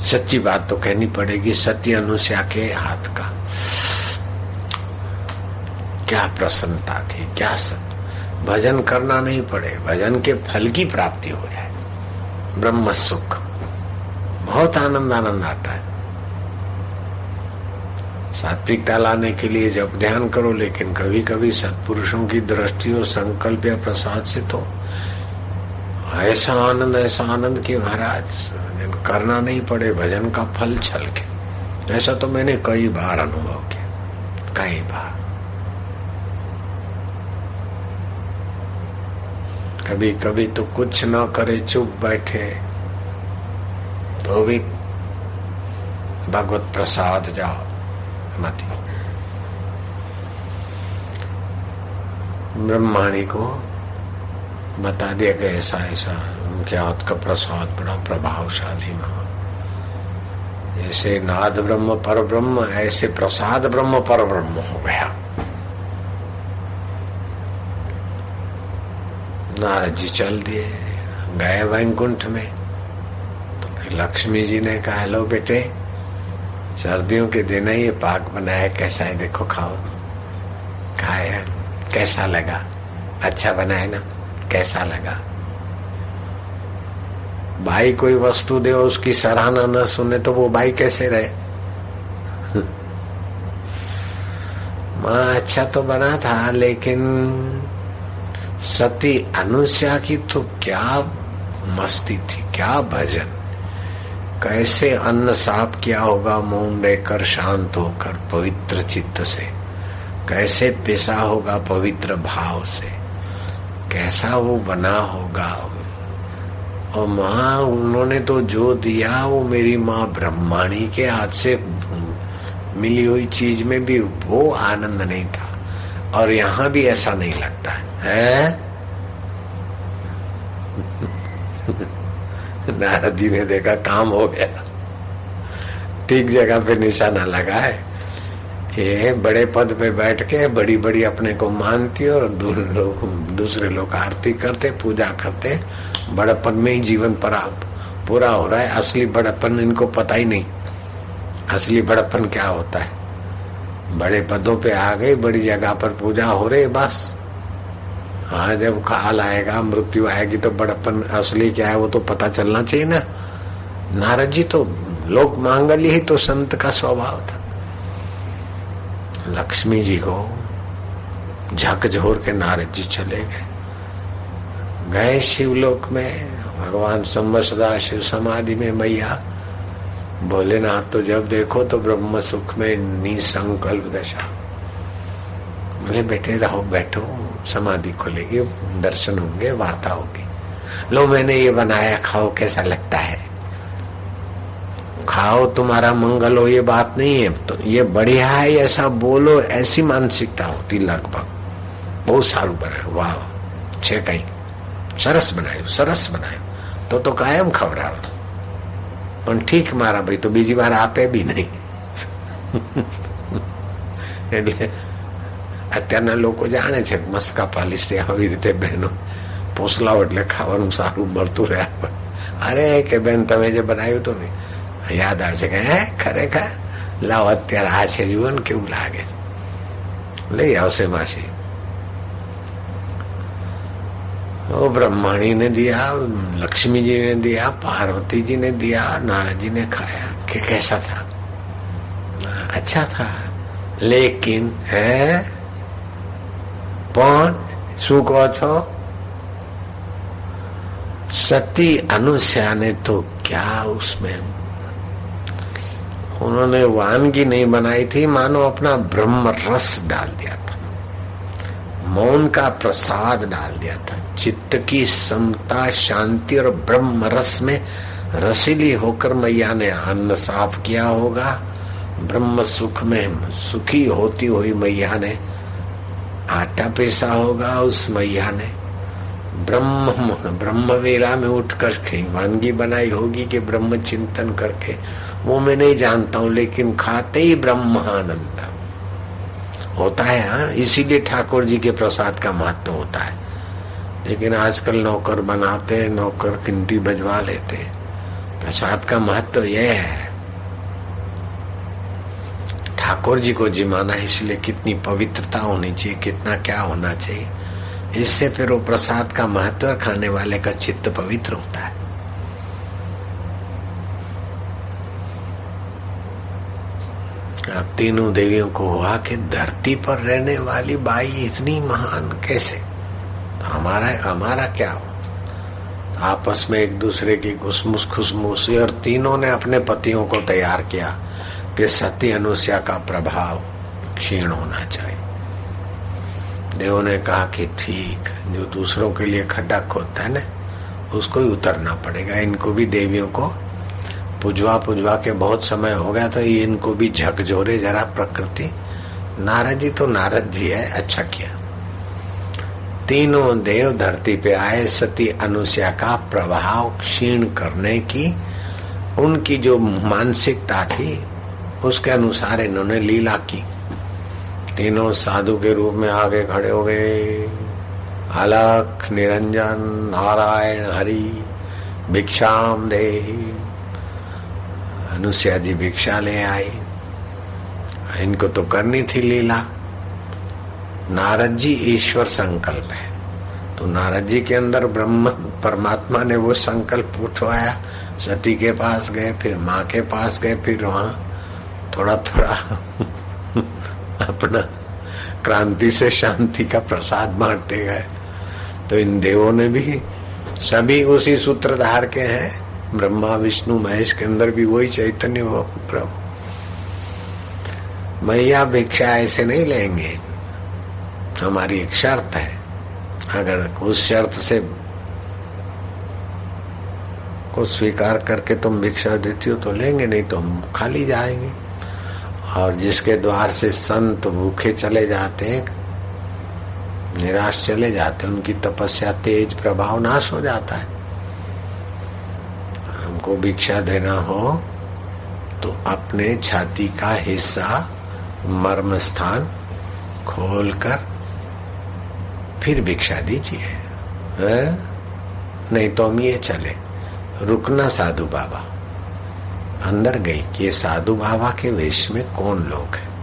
सच्ची बात तो कहनी पड़ेगी सत्य अनुष्या के हाथ का। क्या प्रसन्नता थी, क्या सत्य। भजन करना नहीं पड़े, भजन के फल की प्राप्ति हो जाए। ब्रह्म सुख। बहुत आनंद आनंद आता है। सात्विकता लाने के लिए जब ध्यान करो, लेकिन कभी कभी सत्पुरुषों की दृष्टि और संकल्प या प्रसाद से तो ऐसा आनंद ऐसा आनंद कि महाराज करना नहीं पड़े, भजन का फल छल के। ऐसा तो मैंने कई बार अनुभव किया। कई बार। कभी कभी तो कुछ न करे, चुप बैठे। तो भी भगवत प्रसाद जाओ, मत। ब्रह्माणी को बता दिया कि ऐसा ऐसा, उनके हाथ का प्रसाद बड़ा प्रभावशाली महा जैसे नाद ब्रह्म, पर ब्रह्म, ऐसे प्रसाद ब्रह्म, पर ब्रह्म हो गया। नारद जी चल दिए, गए वैकुंठ में। तो फिर लक्ष्मी जी ने कहा हेलो बेटे, सर्दियों के दिन ये पाक बनाया, कैसा है, देखो, खाओ। खाया कैसा लगा? अच्छा बनाया ना? कैसा लगा? भाई कोई वस्तु दे, उसकी सराहना न सुने तो वो भाई कैसे रहे? *laughs* माँ अच्छा तो बना था, लेकिन सती अनुष्या की तो क्या मस्ती थी, क्या भजन। कैसे अन्न साफ़ किया होगा मौन रहकर शांत होकर पवित्र चित्त से। कैसे पिसा होगा पवित्र भाव से। कैसा वो बना होगा? और माँ उन्होंने तो जो दिया वो मेरी माँ ब्रह्माणी के हाथ से मिली हुई चीज़ में भी वो आनंद नहीं था। और यहाँ भी ऐसा नहीं लगता है, *laughs* नारद जी ने देखा काम हो गया। ठीक जगह पे निशाना लगा है। ये बड़े पद पे बैठ के बड़ी बड़ी अपने को मानती और दूसरे लोग आरती करते, पूजा करते बड़पन में ही जीवन पर, पूरा हो रहा है। असली बड़पन इनको पता ही नहीं। असली बड़पन क्या होता है? बड़े पदों पे आ गए, बड़ी जगह पर पूजा हो रही बस। हाँ जब काल आएगा, मृत्यु आएगी तो बड़पन असली क्या है, वो तो पता चलना चाहिए ना। नारद जी तो लोक मांगल्य ही तो संत का स्वभाव था। लक्ष्मी जी को झकझोर के नारद जी चले गए। गए शिवलोक में, भगवान संबसदा शिव समाधि में मैया। भोलेनाथ तो जब देखो तो ब्रह्म सुख में निसंकल्प दशा। बोले, बेटे, रहो, बैठो, समाधि खुलेगी, दर्शन होंगे, वार्ता होगी। लो, मैंने ये बनाया, खाओ, कैसा लगता है? खाओ तुम्हारा मंगल हो ये बात नहीं है तो ये बढ़िया है ऐसा बोलो ऐसी मानसिकता होती लगभग बहुत सारू बनायो वाह छे कहीं सरस बनायो सरस बनायो तो तो कायम खबराव પણ ઠીક મારા ભાઈ તો બીજી વાર આપે બી નહીં એટલે અત્યારના લોકો જાણે છે મસ્કા પાલિશ આવી રીતે બહેનો પોસલાવ એટલે ખાવાનું સારું મળતું રહ્યા અરે કે બેન તમે જે બનાવ્યું હતું ને યાદ આવે છે કે હે ખરેખર લાવ અત્યારે આ છે જીવન કેવું લાગે લઈ આવશે માસી वो ब्रह्माणी ने दिया लक्ष्मी जी ने दिया पार्वती जी ने दिया नारद जी ने खाया कि कैसा था अच्छा था लेकिन है પણ શું કહો છો सती अनुष्या ने तो क्या उसमें उन्होंने वानगी नहीं बनाई थी, मानो अपना ब्रह्म रस डाल दिया था। मौन का प्रसाद डाल दिया था। चित्त की समता, शांति और ब्रह्म रस में रसीली होकर मैया ने अन्न साफ़ किया होगा। ब्रह्म सुख में सुखी होती हुई मैया ने आटा पेसा होगा, उस मैया ने ब्रह्म ब्रह्म वेला में उठ करके वानगी बनाई होगी कि ब्रह्म चिंतन करके, वो मैं नहीं जानता हूँ, लेकिन खाते ही ब्रह्मानंद। होता है हाँ? इसीलिए ठाकुर जी के प्रसाद का महत्व होता है। लेकिन आजकल नौकर बनाते हैं, नौकर किंटी बजवा लेते हैं। प्रसाद का महत्व यह है। ठाकुर जी को जिमाना इसलिए कितनी पवित्रता होनी चाहिए, कितना क्या होना चाहिए। इससे फिर वो प्रसाद का महत्व खाने वाले का चित्त पवित्र होता है। अब तीनों देवियों को हुआ कि धरती पर रहने वाली बाई इतनी महान कैसे? तो हमारा हमारा क्या हो? आपस में एक दूसरे की घुसमुस खुशमुसी और तीनों ने अपने पतियों को तैयार किया कि सती अनुष्या का प्रभाव क्षीण होना चाहिए। देवों ने कहा कि ठीक, जो दूसरों के लिए खड्डा खोदता है ना, उसको ही उतरना पड़ेगा। इनको भी देवियों को पुजवा पुजवा के बहुत समय हो गया तो ये इनको भी झकझोरे जरा प्रकृति। नारद जी तो नारद जी है अच्छा किया। तीनों देव धरती पे आए, सती अनुष्या का प्रभाव क्षीण करने की, उनकी जो मानसिकता थी, उसके अनुसार इन्होंने लीला की। तीनों साधु के रूप में आगे खड़े हो गए। अलख निरंजन, नारायण, हरि, भिक्षाम दे। अनुष्या जी भिक्षा ले आई। इनको तो करनी थी लीला। नारद जी ईश्वर संकल्प है। तो नारद जी के अंदर ब्रह्म, परमात्मा ने वो संकल्प उठवाया। सती के पास गए, फिर माँ के पास गए, फिर वहाँ थोड़ा थोड़ा अपना क्रांति से शांति का प्रसाद बांटते गए तो इन देवों ने भी सभी उसी सूत्रधार के हैं। ब्रह्मा, विष्णु, महेश के अंदर भी वही चैतन्य प्रभु। मैया भिक्षा ऐसे नहीं लेंगे। हमारी एक शर्त है। अगर उस शर्त से को स्वीकार करके तुम भिक्षा देती हो तो लेंगे, नहीं तो हम खाली जाएँगे। और जिसके द्वार से संत भूखे चले जाते हैं, निराश चले जाते उनकी तपस्या तेज प्रभाव नाश हो जाता है। हमको भिक्षा देना हो तो अपने छाती का हिस्सा मर्म स्थान खोल कर फिर भिक्षा दीजिए। नहीं तो हम ये चले। रुकना साधु बाबा। अंदर गई कि ये साधु बाबा के वेश में कौन लोग हैं?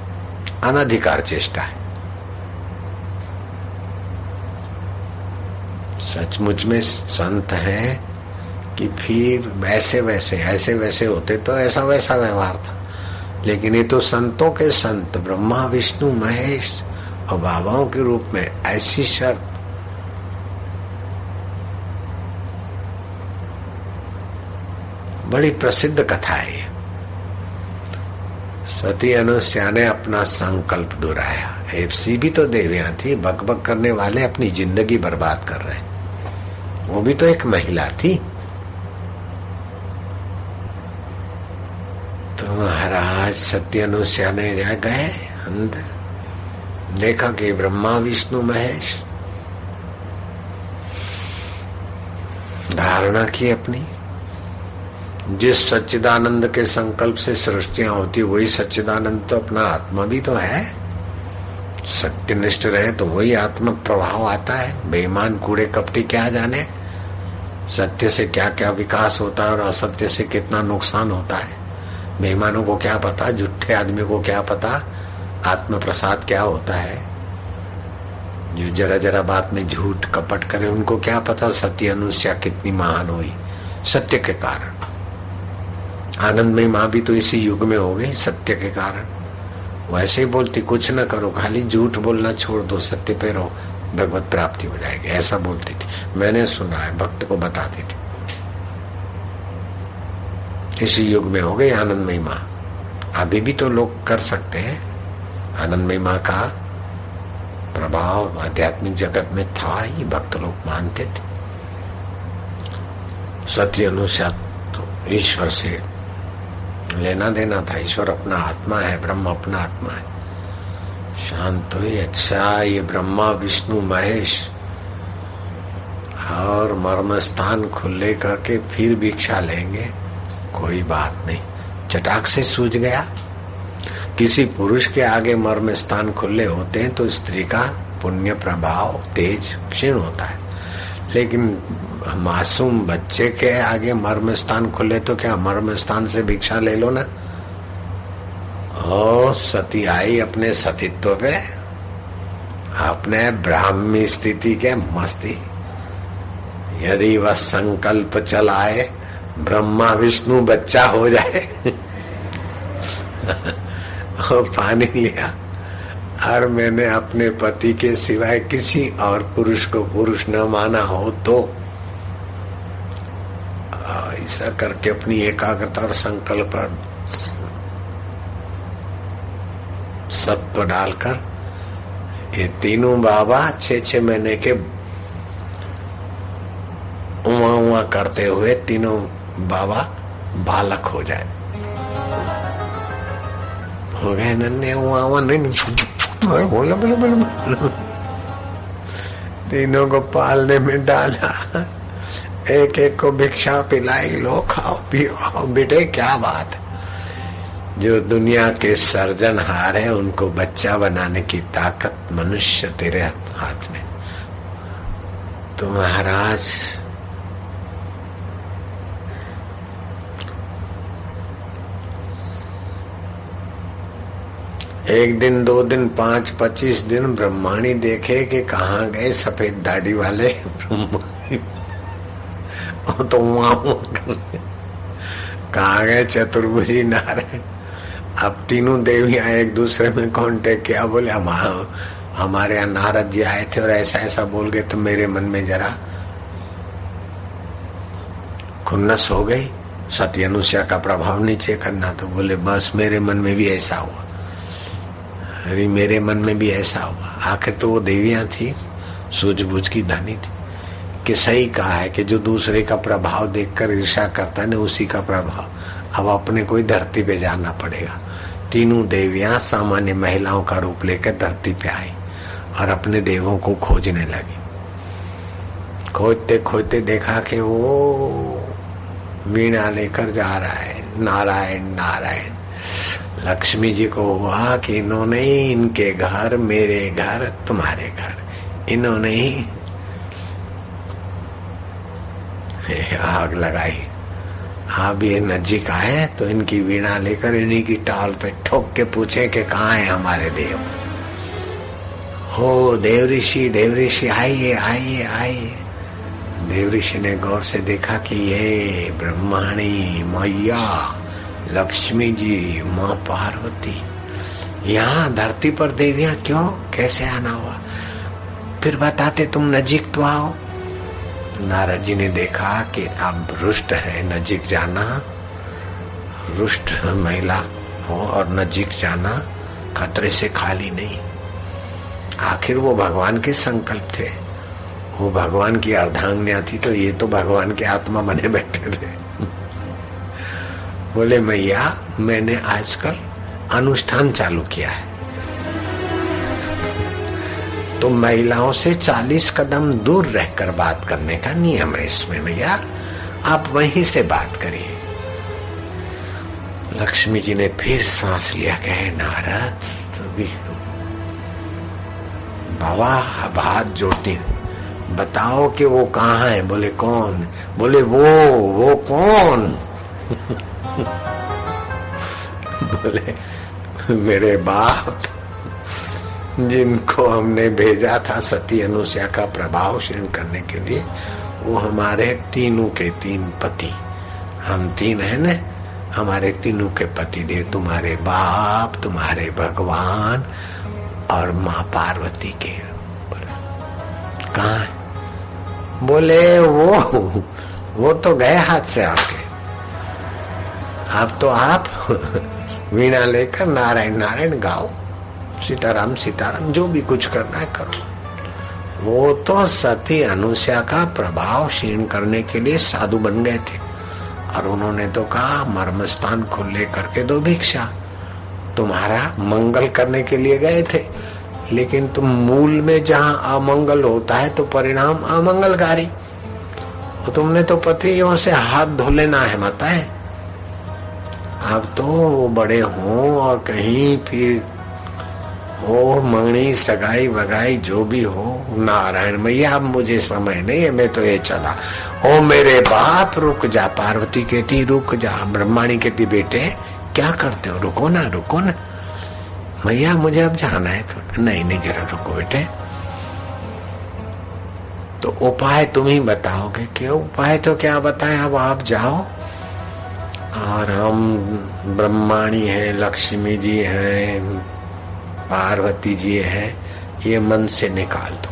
अनधिकार चेष्टा है। सचमुच में संत है कि फिर वैसे वैसे, ऐसे वैसे होते तो ऐसा वैसा व्यवहार था। लेकिन ये तो संतों के संत, ब्रह्मा, विष्णु, महेश और बाबाओं के रूप में ऐसी शर्त बड़ी प्रसिद्ध कथा है सती अनुष्या ने अपना संकल्प दोहराया। एफसी भी तो देवियाँ थी, बकबक करने वाले अपनी ज़िंदगी बर्बाद कर रहे वो भी तो एक महिला थी। तो महाराज सत्य अनुष्या ने गए अंदर देखा कि ब्रह्मा, विष्णु, महेश। धारणा की अपनी। जिस सच्चिदानंद के संकल्प से सृष्टियाँ होती, वही सच्चिदानंद तो अपना आत्मा भी तो है। सत्यनिष्ठ रहे तो वही आत्म प्रभाव आता है। बेईमान, कूड़े, कपटी क्या जाने? सत्य से क्या क्या विकास होता है और असत्य से कितना नुकसान होता है? बेईमानों को क्या पता? झूठे आदमी को क्या पता? आत्म प्रसाद क्या होता है? जो जरा जरा बात में झूठ कपट करे, उनको क्या पता सत्य अनुष्या कितनी महान हुई? सत्य के कारण। आनंदमय माँ भी तो इसी युग में हो गई सत्य के कारण। वैसे ही बोलती, कुछ न करो, खाली झूठ बोलना छोड़ दो, सत्य पे रहो, भगवत प्राप्ति हो जाएगी। ऐसा बोलती थी। मैंने सुना है, भक्त को बताती थी। इसी युग में हो गई आनंदमयी माँ। अभी भी तो लोग कर सकते हैं। आनंदमयी माँ का प्रभाव आध्यात्मिक जगत में था ही, भक्त लोग मानते थे। सत्य अनुसार तो ईश्वर से लेना देना था, ईश्वर अपना आत्मा है, ब्रह्म अपना आत्मा है। शांत हुई अच्छा ये ब्रह्मा, विष्णु, महेश। और मर्म स्थान खुले करके फिर भिक्षा लेंगे, कोई बात नहीं। चटाक से सूझ गया। किसी पुरुष के आगे मर्म स्थान खुले होते हैं तो स्त्री का पुण्य प्रभाव तेज क्षीण होता है। लेकिन मासूम बच्चे के आगे मर्म स्थान खुले तो क्या मर्म स्थान से भिक्षा ले लो ना? ओ सती आई अपने सतीत्व पे, अपने ब्राह्मी स्थिति के मस्ती। यदि वह संकल्प चलाए, ब्रह्मा विष्णु बच्चा हो जाए। *laughs* और पानी लिया। और मैंने अपने पति के सिवाय किसी और पुरुष को पुरुष न माना हो तो। ऐसा करके अपनी एकाग्रता और संकल्प सत्व डालकर ये तीनों बाबा छह छह महीने के उमा उमा करते हुए तीनों बाबा बालक हो जाए। हो गए नन्हे उमा उमा नहीं बोलो बोलो बोलो। तीनों को पालने में डाला। एक एक को भिक्षा पिलाई, लो खाओ, पियो। बेटे, क्या बात? जो दुनिया के सर्जनहार है उनको बच्चा बनाने की ताकत मनुष्य तेरे हाथ में। तो महाराज, एक दिन, दो दिन, पाँच, पच्चीस दिन ब्रह्माणी देखे कि कहा गए सफ़ेद दाढ़ी वाले तो वहाँ कहा गए? चतुर्भुजी नारायण। अब तीनों देवियाँ एक दूसरे में कांटेक्ट किया, बोले, हम हमारे यहाँ नारद जी आए थे और ऐसा ऐसा बोल गए तो मेरे मन में जरा खुन्नस हो गई। सत्य अनुष्या का प्रभाव नीचे करना तो बोले, बस, मेरे मन में भी ऐसा हुआ। अरे, मेरे मन में भी ऐसा हुआ। आखिर तो वो देवियाँ थी, सूझबूझ की धनी थी। कि सही कहा है कि जो दूसरे का प्रभाव देखकर ईर्षा करता है, ना उसी का प्रभाव। अब अपने कोई धरती पे जाना पड़ेगा। तीनों देवियाँ सामान्य महिलाओं का रूप लेकर धरती पे आई और अपने देवों को खोजने लगी। खोजते खोजते देखा कि वो वीणा लेकर जा रहा है, नारायण नारायण। लक्ष्मी जी को हुआ कि इन्होंने इनके घर, मेरे घर, तुम्हारे घर। इन्होंने ही आग लगाई। अब ये नजीक आए तो इनकी वीणा लेकर इन्हीं की टाल पे ठोक के पूछे कि कहा है हमारे देव। हो देव ऋषि देव ऋषि आइए आइए आइए। देव ऋषि ने गौर से देखा कि ये ब्रह्माणी मैया, लक्ष्मी जी, माँ पार्वती। यहाँ धरती पर देवियाँ क्यों? कैसे आना हुआ? फिर बताते तुम नजीक तो आओ। नारद जी ने देखा कि अब रुष्ट है, नजीक जाना। रुष्ट महिला हो और नजीक जाना खतरे से खाली नहीं। आखिर वो भगवान के संकल्प थे। वो भगवान की अर्धांगन्या थी तो ये तो भगवान के आत्मा बने बैठे थे। बोले, मैया, मैंने आजकल अनुष्ठान चालू किया है। तो महिलाओं से 40 कदम दूर रहकर बात करने का नियम है इसमें, भैया। आप वहीं से बात करिए। लक्ष्मी जी ने फिर सांस लिया, कहे, नारद तो। बाबा हाथ जोड़ती बताओ कि वो कहाँ है? बोले, कौन? बोले, वो वो कौन? *laughs* बोले, मेरे बाप जिनको हमने भेजा था सती अनुष्या का प्रभाव क्षीण करने के लिए, वो हमारे तीनों के तीन पति। हम तीन है न? हमारे तीनों के पति दे तुम्हारे बाप, तुम्हारे भगवान और माँ पार्वती के। कहा? बोले, वो वो तो गए हाथ से आपके। अब तो आप, *laughs* वीणा लेकर नारायण नारायण गाओ सीताराम सीताराम, जो भी कुछ करना है करो। वो तो सती अनुष्या का प्रभाव क्षीण करने के लिए साधु बन गए थे। और उन्होंने तो कहा मर्म स्थान खुले करके दो भिक्षा। तुम्हारा मंगल करने के लिए गए थे। लेकिन तुम मूल में जहाँ अमंगल होता है तो परिणाम अमंगलकारी। तो तुमने तो पतियों से हाथ धो लेना है माता है अब तो वो बड़े हों और कहीं फिर हो, मंगनी, सगाई बगाई जो भी हो, नारायण मैया, अब मुझे समय नहीं है, मैं तो ये चला। ओ मेरे बाप, रुक जा, पार्वती कहती, रुक जा, ब्रह्माणी कहती, बेटे, क्या करते हो? रुको ना रुको ना। मैया, मुझे अब जाना है तो नहीं नहीं, जरा रुको बेटे। तो उपाय तुम ही बताओगे, क्यों? उपाय तो क्या बताए, अब आप जाओ। और हम ब्रह्माणी है, लक्ष्मी जी हैं पार्वती जी है, ये मन से निकाल दो।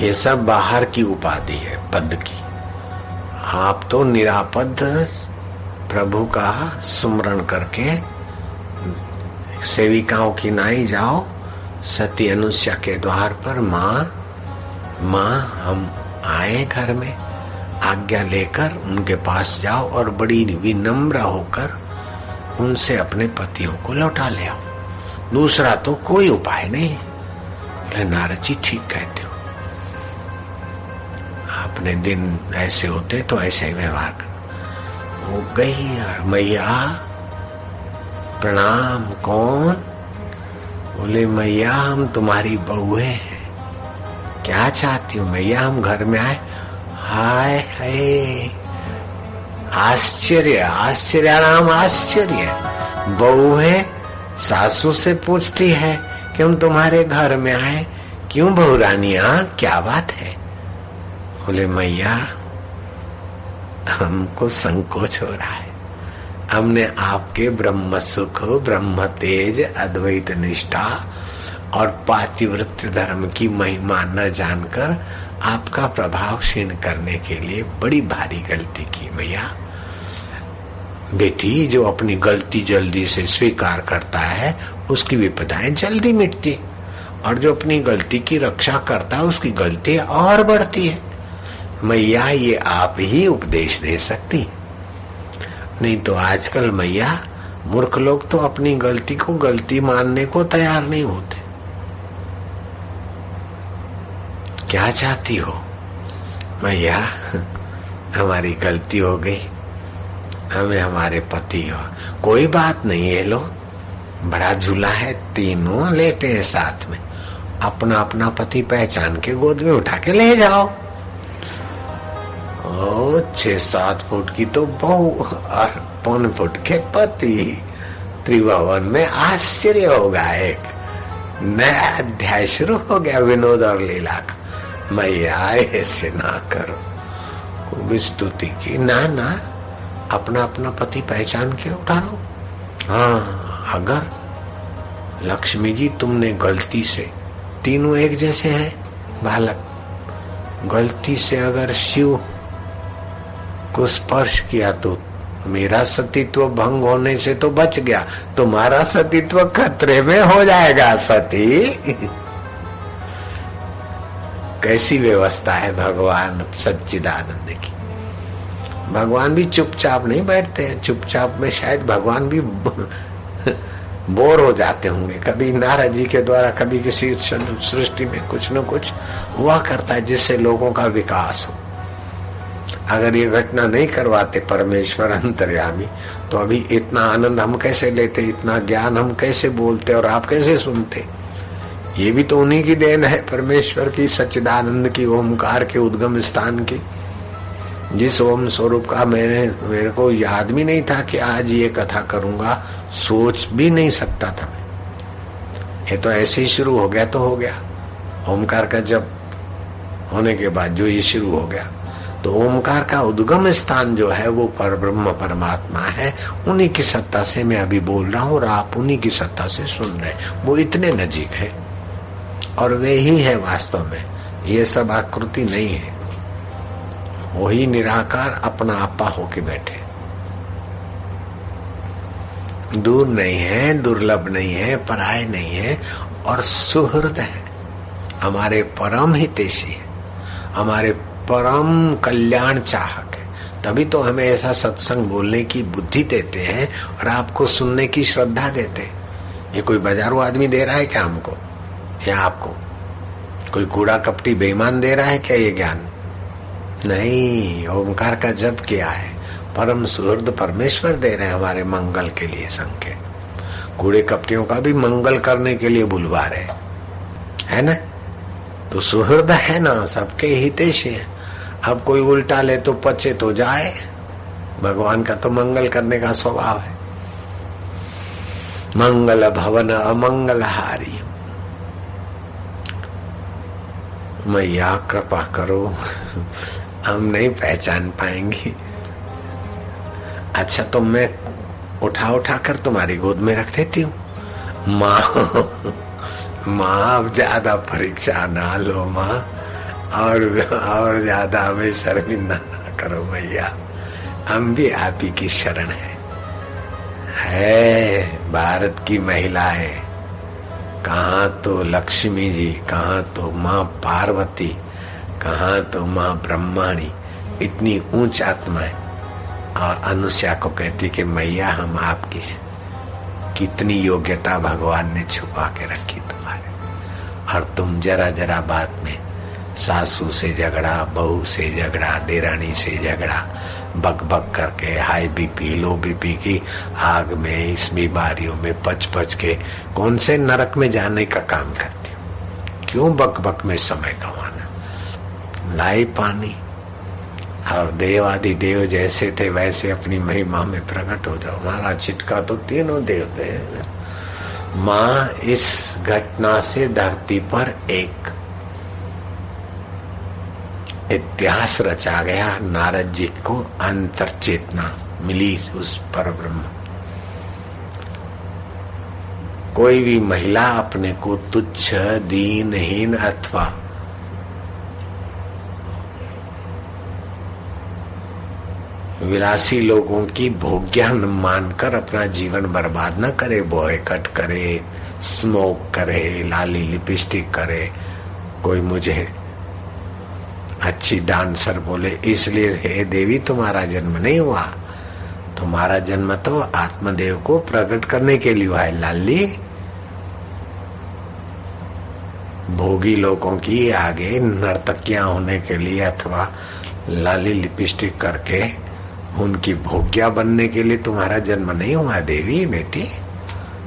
ये सब बाहर की उपाधि है, पद की। आप तो निरापद प्रभु का सुमरण करके सेविकाओं की नाई जाओ, सती अनुष्या के द्वार पर माँ माँ, हम आए घर में, आज्ञा लेकर उनके पास जाओ और बड़ी विनम्र होकर उनसे अपने पतियों को लौटा ले आओ। दूसरा तो कोई उपाय नहीं। बोले नारद जी ठीक कहते हो। अपने दिन ऐसे होते तो ऐसे ही व्यवहार कर। वो गई मैया, प्रणाम, कौन? बोले, मैया, हम तुम्हारी बहुए हैं। क्या चाहती हो, मैया, हम घर में आए? हाय हाय। आश्चर्य आश्चर्य नाम आश्चर्य। बहु है सासू से पूछती है कि हम तुम्हारे घर में आए, क्यों बहुरानिया क्या बात है? बोले, मैया, हमको संकोच हो रहा है। हमने आपके ब्रह्म सुख, ब्रह्म तेज, अद्वैत निष्ठा और पातिवृत्य धर्म की महिमा न जानकर आपका प्रभाव क्षीण करने के लिए बड़ी भारी गलती की, मैया। बेटी जो अपनी गलती जल्दी से स्वीकार करता है, उसकी विपदाएँ जल्दी मिटती। और जो अपनी गलती की रक्षा करता है, उसकी गलती और बढ़ती है। मैया, ये आप ही उपदेश दे सकती नहीं तो आजकल मैया, मूर्ख लोग तो अपनी गलती को गलती मानने को तैयार नहीं होते। क्या चाहती हो? मैया, *laughs* हमारी गलती हो गई। हमें हमारे पति हो। कोई बात नहीं है लो। बड़ा झूला है, तीनों लेटे हैं साथ में। अपना अपना पति पहचान के गोद में उठा के ले जाओ। छह सात फुट की तो बहु और पौन फुट के पति। त्रिभुवन में आश्चर्य होगा एक। नया अध्याय शुरू हो गया विनोद और लीला का। मैया, ऐसे ना करो। स्तुति की ना ना अपना अपना पति पहचान के उठा लो। हाँ अगर लक्ष्मी जी तुमने गलती से, तीनों एक जैसे हैं, बालक, गलती से अगर शिव को स्पर्श किया तो मेरा सतीत्व भंग होने से तो बच गया, तुम्हारा सतीत्व खतरे में हो जाएगा सती। *laughs* कैसी व्यवस्था है भगवान सच्चिदानंद की। भगवान भी चुपचाप नहीं बैठते हैं। चुपचाप में शायद भगवान भी *laughs* बोर हो जाते होंगे। कभी नारद जी के द्वारा, कभी किसी सृष्टि में कुछ न कुछ हुआ करता है जिससे लोगों का विकास हो। अगर ये घटना नहीं करवाते परमेश्वर अंतर्यामी तो अभी इतना आनंद हम कैसे लेते, इतना ज्ञान हम कैसे बोलते और आप कैसे सुनते? ये भी तो उन्हीं की देन है, परमेश्वर की सच्चिदानंद की, ओमकार के उद्गम स्थान की। जिस ओम स्वरूप का मैंने, मेरे को याद भी नहीं था कि आज ये कथा करूँगा, सोच भी नहीं सकता था मैं। ये तो ऐसे ही शुरू हो गया तो हो गया। ओमकार का जब होने के बाद जो ये शुरू हो गया तो ओमकार का उद्गम स्थान जो है, वो पर ब्रह्म परमात्मा है। उन्हीं की सत्ता से मैं अभी बोल रहा हूँ और आप उन्हीं की सत्ता से सुन रहे वो इतने नजीक है। और वे ही है वास्तव में। ये सब आकृति नहीं है। वही निराकार अपना आपा होके बैठे। दूर नहीं है, दुर्लभ नहीं है, पराय नहीं है और सुहृद है। हमारे परम हितेशी है। हमारे परम कल्याण चाहक है। तभी तो हमें ऐसा सत्संग बोलने की बुद्धि देते हैं और आपको सुनने की श्रद्धा देते हैं। ये कोई बाजारू आदमी दे रहा है क्या हमको? या आपको? कोई कूड़ा कपटी बेईमान दे रहा है क्या ये ज्ञान? नहीं, ओंकार का जप किया है। परम सुहृद परमेश्वर दे रहे हैं हमारे मंगल के लिए संकेत। कूड़े कपटियों का भी मंगल करने के लिए बुलवा रहे है। ना? तो सुहृद है ना, सबके हितेश है। अब कोई उल्टा ले तो पचे तो जाए। भगवान का तो मंगल करने का स्वभाव है। मंगल भवन अमंगल हारी। मैया, कृपा करो। हम नहीं पहचान पाएँगे। अच्छा तो मैं उठा उठा कर तुम्हारी गोद में रख देती हूँ। माँ माँ, अब ज़्यादा परीक्षा ना लो माँ, और और ज़्यादा हमें शर्मिंदा ना करो मैया हम भी आप ही की शरण है। है, भारत की महिलाएँ कहा तो लक्ष्मी जी, कहा तो माँ पार्वती। कहा तो माँ ब्रह्माणी, इतनी ऊंच आत्मा है। और अनुष्या को कहती कि मैया, हम आपकी कितनी योग्यता भगवान ने छुपा के रखी तुम्हारे। और तुम जरा जरा बात में, सासू से झगड़ा, बहू से झगड़ा, देरानी से झगड़ा बक बक करके, हाई बीपी, लो बीपी की आग में इस बीमारियों में पच पच के, कौन से नरक में जाने का काम करती हूँ? क्यों बक बक में समय गंवाना लाई पानी और देव आदि देव जैसे थे वैसे अपनी महिमा में प्रकट हो जाओ। हमारा छिटका तो तीनों देवते हैं माँ इस घटना से धरती पर एक इतिहास रचा गया। नारद जी को अंतर चेतना मिली उस पर ब्रह्म कोई भी महिला अपने को तुच्छ, दीनहीन अथवा विलासी लोगों की भोग्या मानकर अपना जीवन बर्बाद न करे बॉयकट करे स्मोक करे, लाली लिपस्टिक करे। कोई मुझे अच्छी डांसर बोले, इसलिए हे देवी, तुम्हारा जन्म नहीं हुआ। तुम्हारा जन्म तो आत्मदेव को प्रकट करने के लिए हुआ है, लाली। भोगी लोगों की आगे नर्तकियाँ होने के लिए अथवा लाली लिपस्टिक करके उनकी भोग्या बनने के लिए तुम्हारा जन्म नहीं हुआ देवी, बेटी।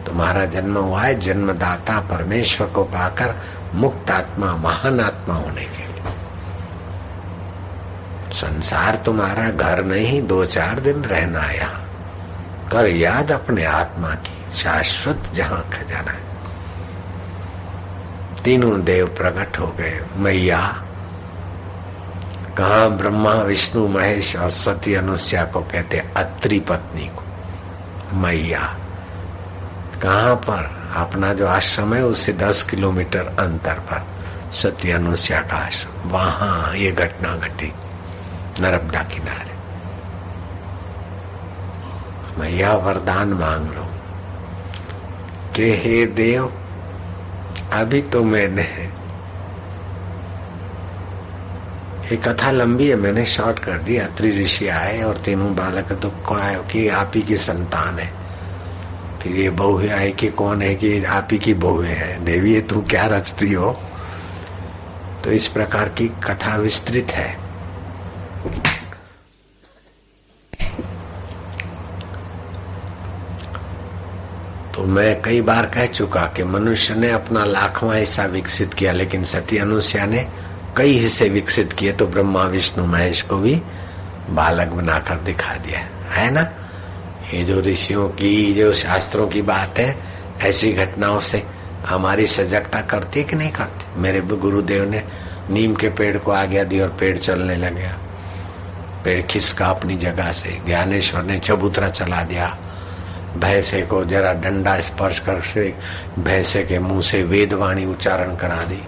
तुम्हारा जन्म हुआ है जन्मदाता परमेश्वर को पाकर मुक्त आत्मा, महान आत्मा होने के लिए। संसार तुम्हारा घर नहीं, दो चार दिन रहना यहाँ। कर याद अपने आत्मा की, शाश्वत जहाँ खजाना है। तीनों देव प्रकट हो गए, मैया कहा ब्रह्मा विष्णु महेश और सती अनुष्या को कहते अत्रि पत्नी को, मैया। कहा पर? अपना जो आश्रम है उसे दस किलोमीटर अंतर पर सत्य अनुष्या का आश्रम। वहाँ ये घटना घटी, नर्मदा किनारे। मैया, वरदान मांग लो। कि हे देव, अभी तो मैंने ये कथा लंबी है, मैंने शॉर्ट कर दी अत्रि ऋषि आए और तीनों बालक दुख आए कि आप ही की संतान है? फिर ये बहू आए कि कौन है कि आप ही की बहू है? देवी तू क्या रचती हो? तो इस प्रकार की कथा विस्तृत है। तो मैं कई बार कह चुका कि मनुष्य ने अपना लाखवां हिस्सा विकसित किया, लेकिन सती अनुष्या ने कई हिस्से विकसित किए तो ब्रह्मा, विष्णु, महेश को भी बालक बनाकर दिखा दिया है। ना? ये जो ऋषियों की, जो शास्त्रों की बात है ऐसी घटनाओं से हमारी सजगता करती कि नहीं करती? मेरे गुरुदेव ने नीम के पेड़ को आज्ञा दी और पेड़ चलने लग। गया पेड़ खिसका अपनी जगह से। ज्ञानेश्वर ने चबूतरा चला दिया। भैंसे को जरा डंडा स्पर्श कर भैंसे के मुँह से वेदवाणी उच्चारण करा दी।